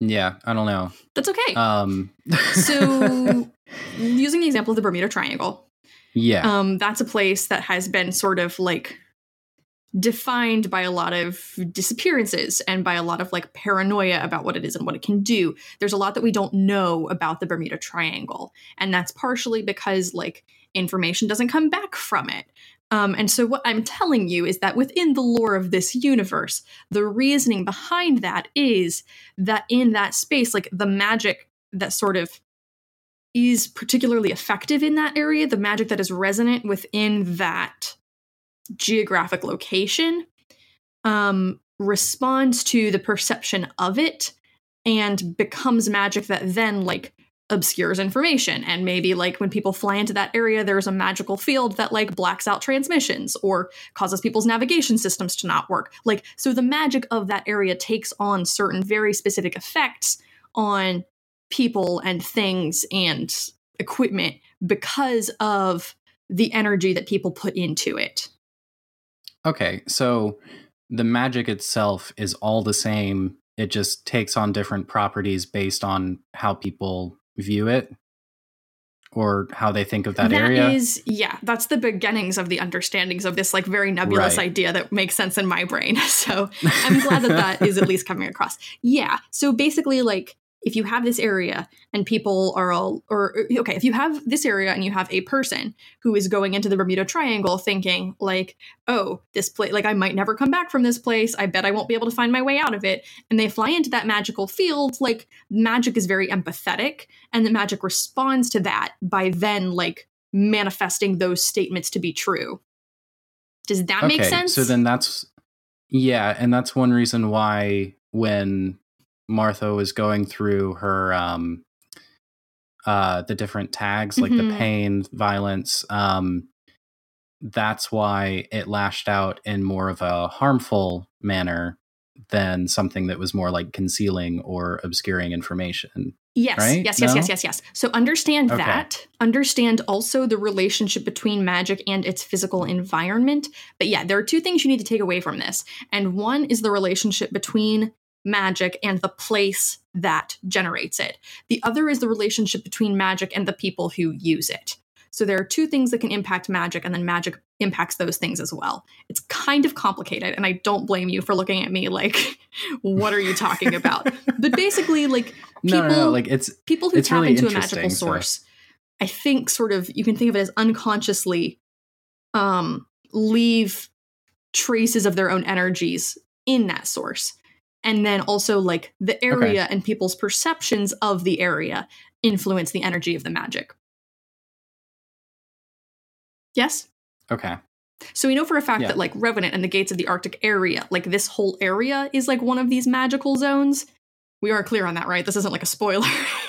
yeah, I don't know. That's okay. Um, so, using the example of the Bermuda Triangle, yeah, um, that's a place that has been sort of like defined by a lot of disappearances and by a lot of like paranoia about what it is and what it can do. There's a lot that we don't know about the Bermuda Triangle, and that's partially because like information doesn't come back from it. Um, and so, what I'm telling you is that within the lore of this universe, the reasoning behind that is that in that space, like the magic that sort of is particularly effective in that area, the magic that is resonant within that geographic location, um, responds to the perception of it and becomes magic that then, like, obscures information. And maybe like when people fly into that area there's a magical field that like blacks out transmissions or causes people's navigation systems to not work. Like so the magic of that area takes on certain very specific effects on people and things and equipment because of the energy that people put into it Okay, so the magic itself is all the same. It just takes on different properties based on how people view it or how they think of that, area. Is, yeah, that's the beginnings of the understandings of this like very nebulous Right. idea that makes sense in my brain. So I'm glad that that is at least coming across. Yeah. So basically, like, if you have this area and people are all, or okay, if you have this area and you have a person who is going into the Bermuda Triangle thinking, like, oh, this place, like, I might never come back from this place. I bet I won't be able to find my way out of it. And they fly into that magical field, like, magic is very empathetic, and the magic responds to that by then, like, manifesting those statements to be true. Does that make sense? So then that's yeah, and that's one reason why when Martha was going through her um uh the different tags like the Mhm. pain, violence, um that's why it lashed out in more of a harmful manner than something that was more like concealing or obscuring information. Yes, Right? yes, yes, No? yes, yes, yes. So understand Okay. that. Understand also the relationship between magic and its physical environment. But yeah, there are two things you need to take away from this. And one is the relationship between magic and the place that generates it. The other is the relationship between magic and the people who use it. So there are two things that can impact magic, and then magic impacts those things as well. It's kind of complicated, and I don't blame you for looking at me like, what are you talking about? but basically, like, no, no, no, People- like it's people who It's tap really into a magical so- source i think sort of you can think of it as unconsciously um leave traces of their own energies in that source and then also like the area and people's perceptions of the area influence the energy of the magic yes okay. so we know for a fact Yeah. that like Revenant and the gates of the Arctic area, like this whole area is like one of these magical zones. We are clear on that, right? This isn't like a spoiler.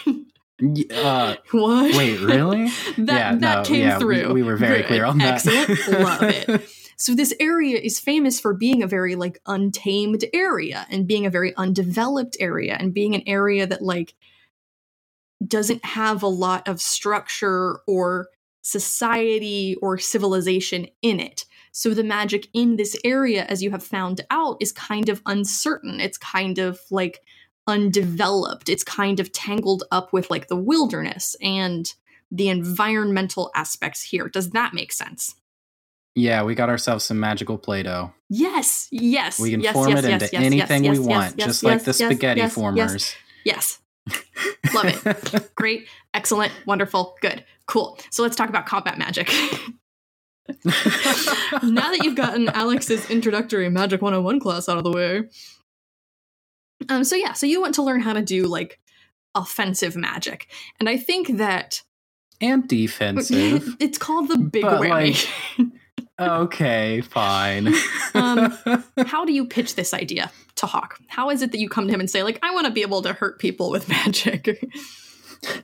Uh, what? wait, really? that yeah, that no, came yeah, we- through. We, were very Good. clear on that. Excellent. Love it. So this area is famous for being a very like untamed area and being a very undeveloped area and being an area that like doesn't have a lot of structure or society or civilization in it. So the magic in this area as you have found out is kind of uncertain. It's kind of like undeveloped. It's kind of tangled up with like the wilderness and the environmental aspects here. Does that make sense? Yeah, we got ourselves some magical Play-Doh. Yes, yes. We can yes, form yes, it yes, into yes, anything we want, just like the spaghetti formers. Yes. Love it. Great, excellent, wonderful, good, cool. So let's talk about combat magic. now that you've gotten Alex's introductory Magic 101 class out of the way. Um, so yeah, so you want to learn how to do like offensive magic. And I think that and defensive. it's called the big whammy. Okay, fine. Um, how do you pitch this idea to Hawk? How is it that you come to him and say, like, I want to be able to hurt people with magic?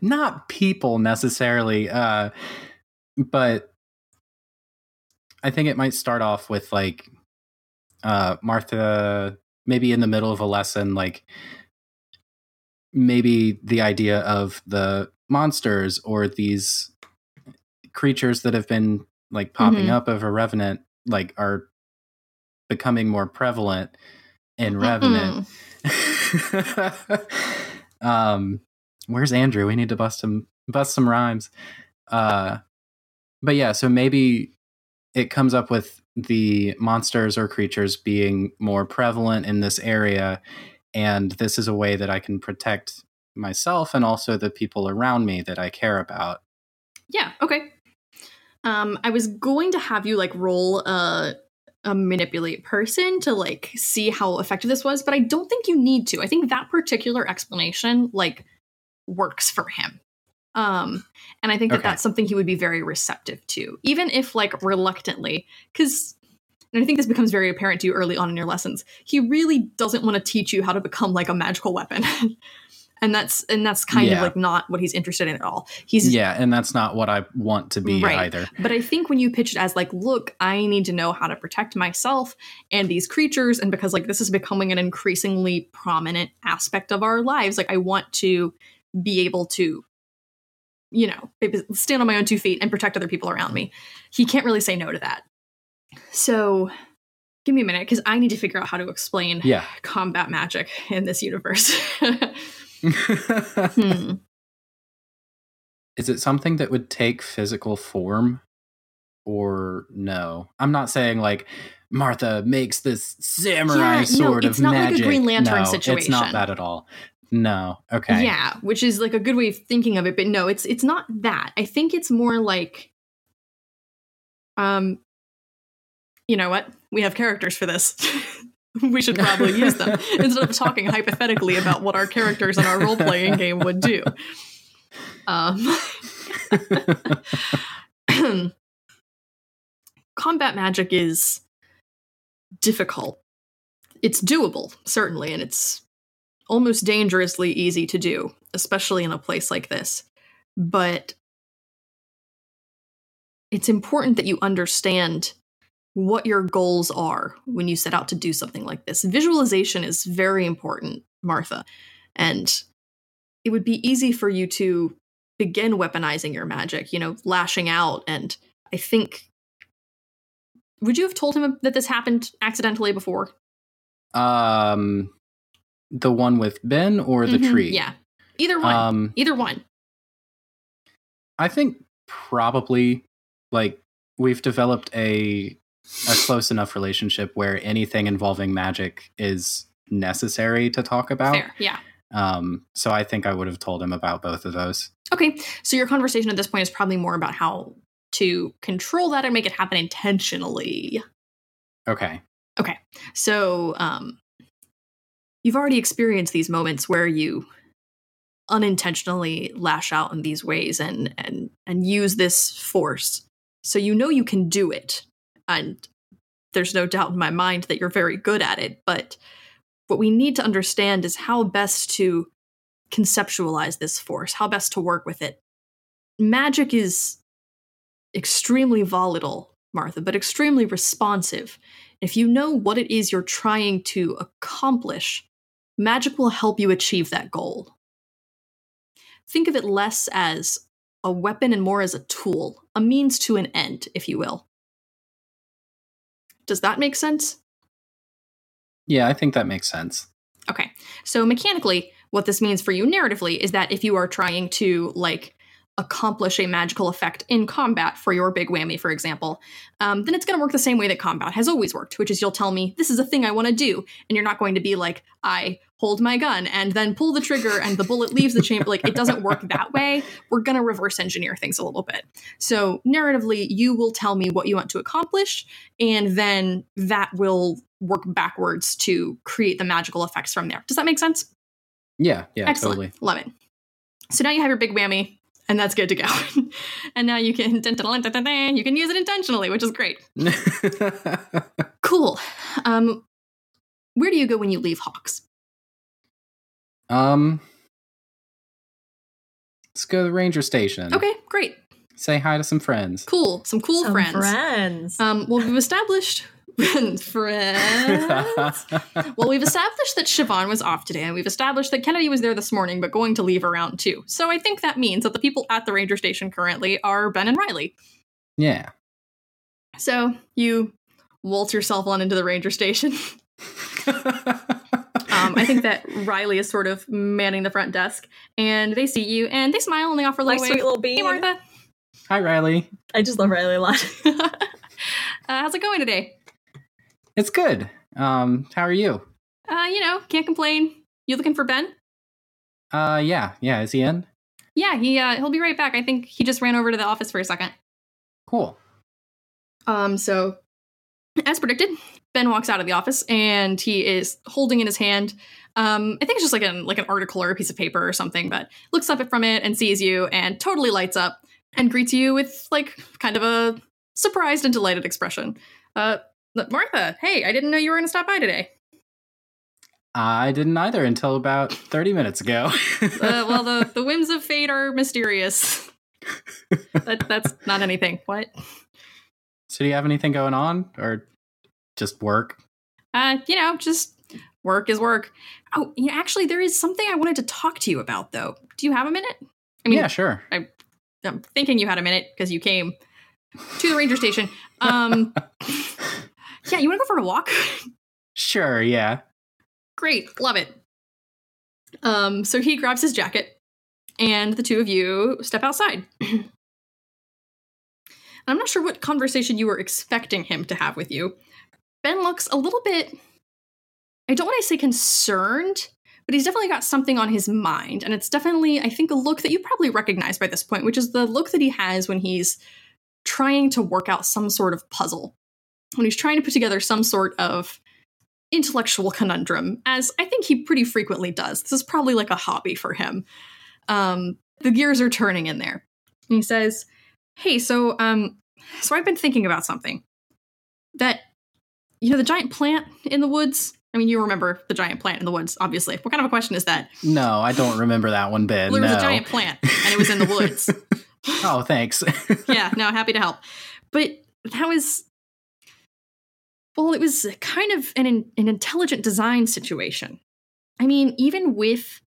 Not people necessarily, uh, but I think it might start off with like uh, Martha, maybe in the middle of a lesson, like maybe the idea of the monsters or these creatures that have been like popping Mhm. up of a revenant like are becoming more prevalent in revenant. Um where's andrew? We need to bust some bust some rhymes. Uh but yeah so maybe it comes up with the monsters or creatures being more prevalent in this area and this is a way that i can protect myself and also the people around me that i care about. Yeah, okay. Um, I was going to have you like roll a a manipulate person to like see how effective this was, but I don't think you need to. I think that particular explanation like works for him. Um, and I think that Okay. that's something he would be very receptive to, even if like reluctantly, because. And I think this becomes very apparent to you early on in your lessons. He really doesn't want to teach you how to become like a magical weapon. and that's and that's kind of like not what he's interested in at all. He's yeah and that's not what i want to be Right. either but I think when you pitch it as like, look, I need to know how to protect myself and these creatures, and because like this is becoming an increasingly prominent aspect of our lives, like I want to be able to, you know, stand on my own two feet and protect other people around me. He can't really say no to that. So give me a minute because I need to figure out how to explain Yeah. combat magic in this universe. hmm. Is it something that would take physical form or no? I'm not saying like Martha makes this samurai Yeah, no, sword it's of not like a. Green Lantern no, It's situation. not that at all. No. Okay. Yeah, which is like a good way of thinking of it, but no, it's it's not that. I think it's more like um you know what? We have characters for this. we should probably use them instead of talking hypothetically about what our characters in our role-playing game would do. Um combat magic is difficult. It's doable, certainly, and it's almost dangerously easy to do, especially in a place like this. But it's important that you understand what your goals are when you set out to do something like this. Visualization is very important, Martha. And it would be easy for you to begin weaponizing your magic, you know, lashing out. And I think. Would you have told him that this happened accidentally before? Um, the one with Ben or the Mhm, tree? Yeah. Either one. Um, Either one. I think probably like we've developed a a close enough relationship where anything involving magic is necessary to talk about. Fair. Yeah. Um, so I think I would have told him about both of those. Okay, so your conversation at this point is probably more about how to control that and make it happen intentionally. Okay. Okay. So, um, you've already experienced these moments where you unintentionally lash out in these ways and and and use this force. So you know you can do it, and there's no doubt in my mind that you're very good at it. But what we need to understand is how best to conceptualize this force, how best to work with it. Magic is extremely volatile, Martha, but extremely responsive. If you know what it is you're trying to accomplish, magic will help you achieve that goal. Think of it less as a weapon and more as a tool, a means to an end, if you will. Does that make sense? Yeah, I think that makes sense. Okay. So mechanically, what this means for you narratively is that if you are trying to like accomplish a magical effect in combat for your big whammy, for example, um, then it's going to work the same way that combat has always worked, which is you'll tell me this is a thing I want to do, and you're not going to be like I hold my gun and then pull the trigger and the bullet leaves the chamber. Like it doesn't work that way. We're going to reverse engineer things a little bit. So narratively, you will tell me what you want to accomplish, and then that will work backwards to create the magical effects from there. Does that make sense? Yeah, yeah, Excellent. totally. Love it. So now you have your big whammy, and that's good to go. and now you can you can use it intentionally, which is great. Cool. Um, where do you go when you leave Hawks? um Let's go to the ranger station. Okay, great, Say hi to some friends. cool. Some cool Some friends. friends. Um, well, we've established friends. Well, we've established that Siobhan was off today, and we've established that Kennedy was there this morning, but going to leave around two. So I think that means that the people at the ranger station currently are Ben and Riley. yeah. So you waltz yourself on into the ranger station. Um, I think that Riley is sort of manning the front desk, and they see you, and they smile and they offer like, My little sweet little bean. Hey, Martha. hi, Riley. I just love Riley a lot. uh, how's it going today? It's good. Um, how are you? Uh, you know, can't complain. You looking for Ben? Uh, yeah, yeah. Is he in? Yeah, he uh, he'll be right back. I think he just ran over to the office for a second. Cool. Um, so as predicted, Ben walks out of the office and he is holding in his hand. Um, I think it's just like an like an article or a piece of paper or something, but looks up from it and sees you and totally lights up and greets you with like kind of a surprised and delighted expression. Uh, Martha, hey, I didn't know you were going to stop by today. I didn't either until about 30 minutes ago. Uh, well, the the whims of fate are mysterious. that that's not anything. What? so, do you have anything going on or just work? Uh, you know, just work is work. Oh, yeah, actually, there is something I wanted to talk to you about, though. Do you have a minute? I mean, yeah, sure. I'm thinking you had a minute because you came to the ranger station. Um, Yeah, you want to go for a walk? Sure, yeah. Great, love it. Um, so he grabs his jacket, and the two of you step outside. I'm not sure what conversation you were expecting him to have with you. Ben looks a little bit, I don't want to say concerned, but he's definitely got something on his mind. And it's definitely, I think, a look that you probably recognize by this point, which is the look that he has when he's trying to work out some sort of puzzle, when he's trying to put together some sort of intellectual conundrum, as I think he pretty frequently does. This is probably like a hobby for him. Um, the gears are turning in there. And he says, Hey, so um, so I've been thinking about something. That you know, the giant plant in the woods. I mean, you remember the giant plant in the woods, obviously. What kind of a question is that? No, I don't remember that one bit. There was no. a giant plant, and it was in the woods. oh, thanks. yeah, no, happy to help. But that was well, it was kind of an an intelligent design situation. I mean, even with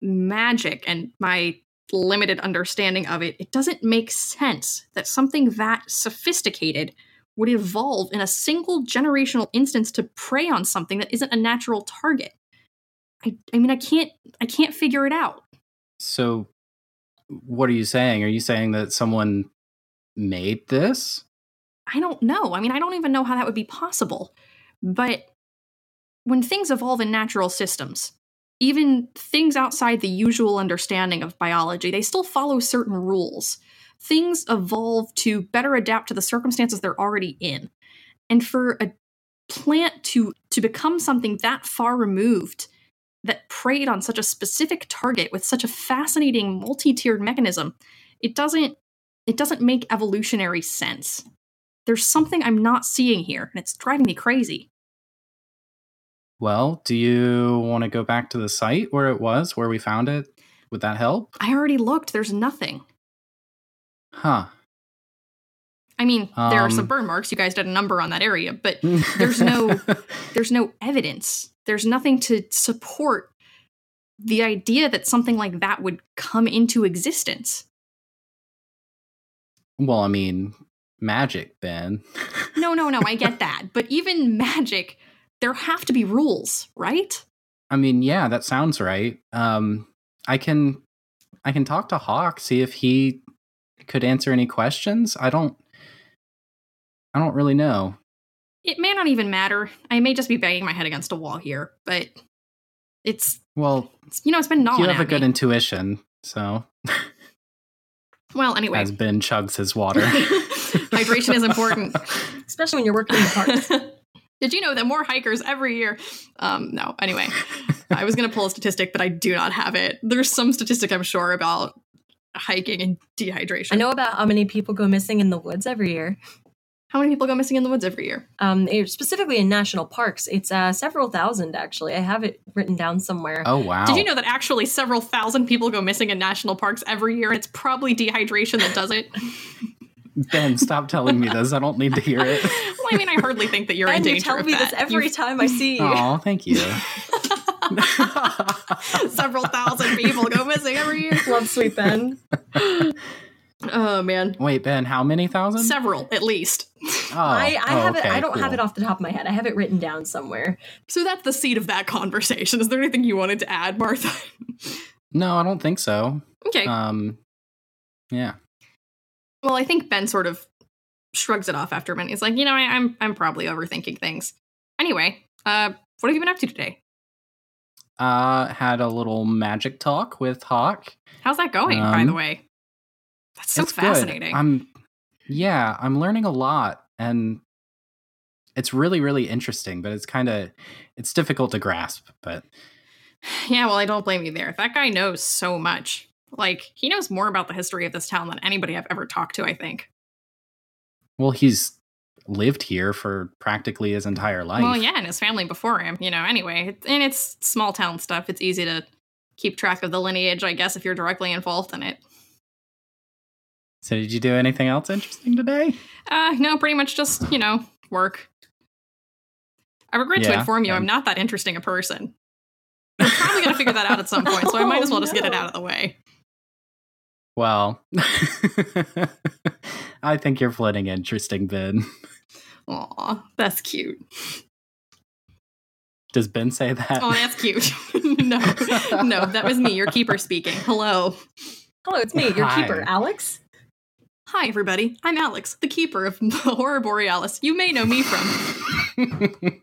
magic and my limited understanding of it, it doesn't make sense that something that sophisticated would evolve in a single generational instance to prey on something that isn't a natural target. I, I mean, I can't, I can't figure it out. so, what are you saying? Are you saying that someone made this? I don't know. I mean, I don't even know how that would be possible. But when things evolve in natural systems, even things outside the usual understanding of biology, they still follow certain rules. Things evolve to better adapt to the circumstances they're already in. And for a plant to to become something that far removed that preyed on such a specific target with such a fascinating multi-tiered mechanism, it doesn't it doesn't make evolutionary sense. There's something I'm not seeing here, and it's driving me crazy. Well, do you want to go back to the site where it was, where we found it? Would that help? I already looked, there's nothing. Huh. I mean, there are some Um. burn marks. You guys did a number on that area, but There's no- there's no evidence. There's nothing to support the idea that something like that would come into existence. well, I mean, magic, Ben. No, no, no, I get that. But even magic, there have to be rules, right? I mean, yeah, that sounds right. Um, I can, I can talk to Hawk, see if he could answer any questions. I don't, I don't really know. It may not even matter. I may just be banging my head against a wall here, but it's, Well, it's you know, it's been gnawing you have a good intuition, so well, anyway, as Ben chugs his water. hydration is important. Especially when you're working in the parks. Did you know that more hikers every year? Um, no. Anyway, I was going to pull a statistic, but I do not have it. There's some statistic I'm sure about hiking and dehydration. I know about how many people go missing in the woods every year. How many people go missing in the woods every year? Um, it- specifically in national parks, it's uh, several thousand. Actually, I have it written down somewhere. oh wow! Did you know that actually several thousand people go missing in national parks every year? It's probably dehydration that does it. Ben, stop telling me this. I don't need to hear it. well, I mean, I hardly think that you're in and you tell of me that. this every You've- time I see you. Oh, thank you. several thousand people go missing every year. Love sweet Ben. Oh man, Wait, Ben, how many thousand? several at least. Oh, I, I oh, have it. I don't have it off the top of my head. I have it written down somewhere. So that's the seed of that conversation. Is there anything you wanted to add, Martha? No, I don't think so. okay. Um, yeah. Well, I think Ben sort of shrugs it off after a minute. He's like, you know, I, I'm I'm probably overthinking things. Anyway, uh, what have you been up to today? Uh, had a little magic talk with Hawk. How's that going, by Um, the way? That's so It's good. fascinating. I'm, yeah, I'm learning a lot, and it's really, really interesting. But it's kind of, it's difficult to grasp. But yeah, well, I don't blame you there. That guy knows so much. Like, he knows more about the history of this town than anybody I've ever talked to, I think. well, he's lived here for practically his entire life. Well, yeah, and his family before him, you know, anyway. And it's small town stuff. It's easy to keep track of the lineage, I guess, if you're directly involved in it. So, did you do anything else interesting today? Uh, no, pretty much just, you know, work. I regret to inform you, I'm not that interesting a person. We're probably going to figure that out at some point, so I might as well just get it out of the way. Well, I think you're floating interesting, Ben. Aw, that's cute. Does Ben say that? Oh, that's cute. no, no, that was me, your keeper speaking. Hello. Hello, it's me, your Hi. keeper, Alex. Hi, everybody. I'm Alex, the keeper of Horror Borealis. You may know me from.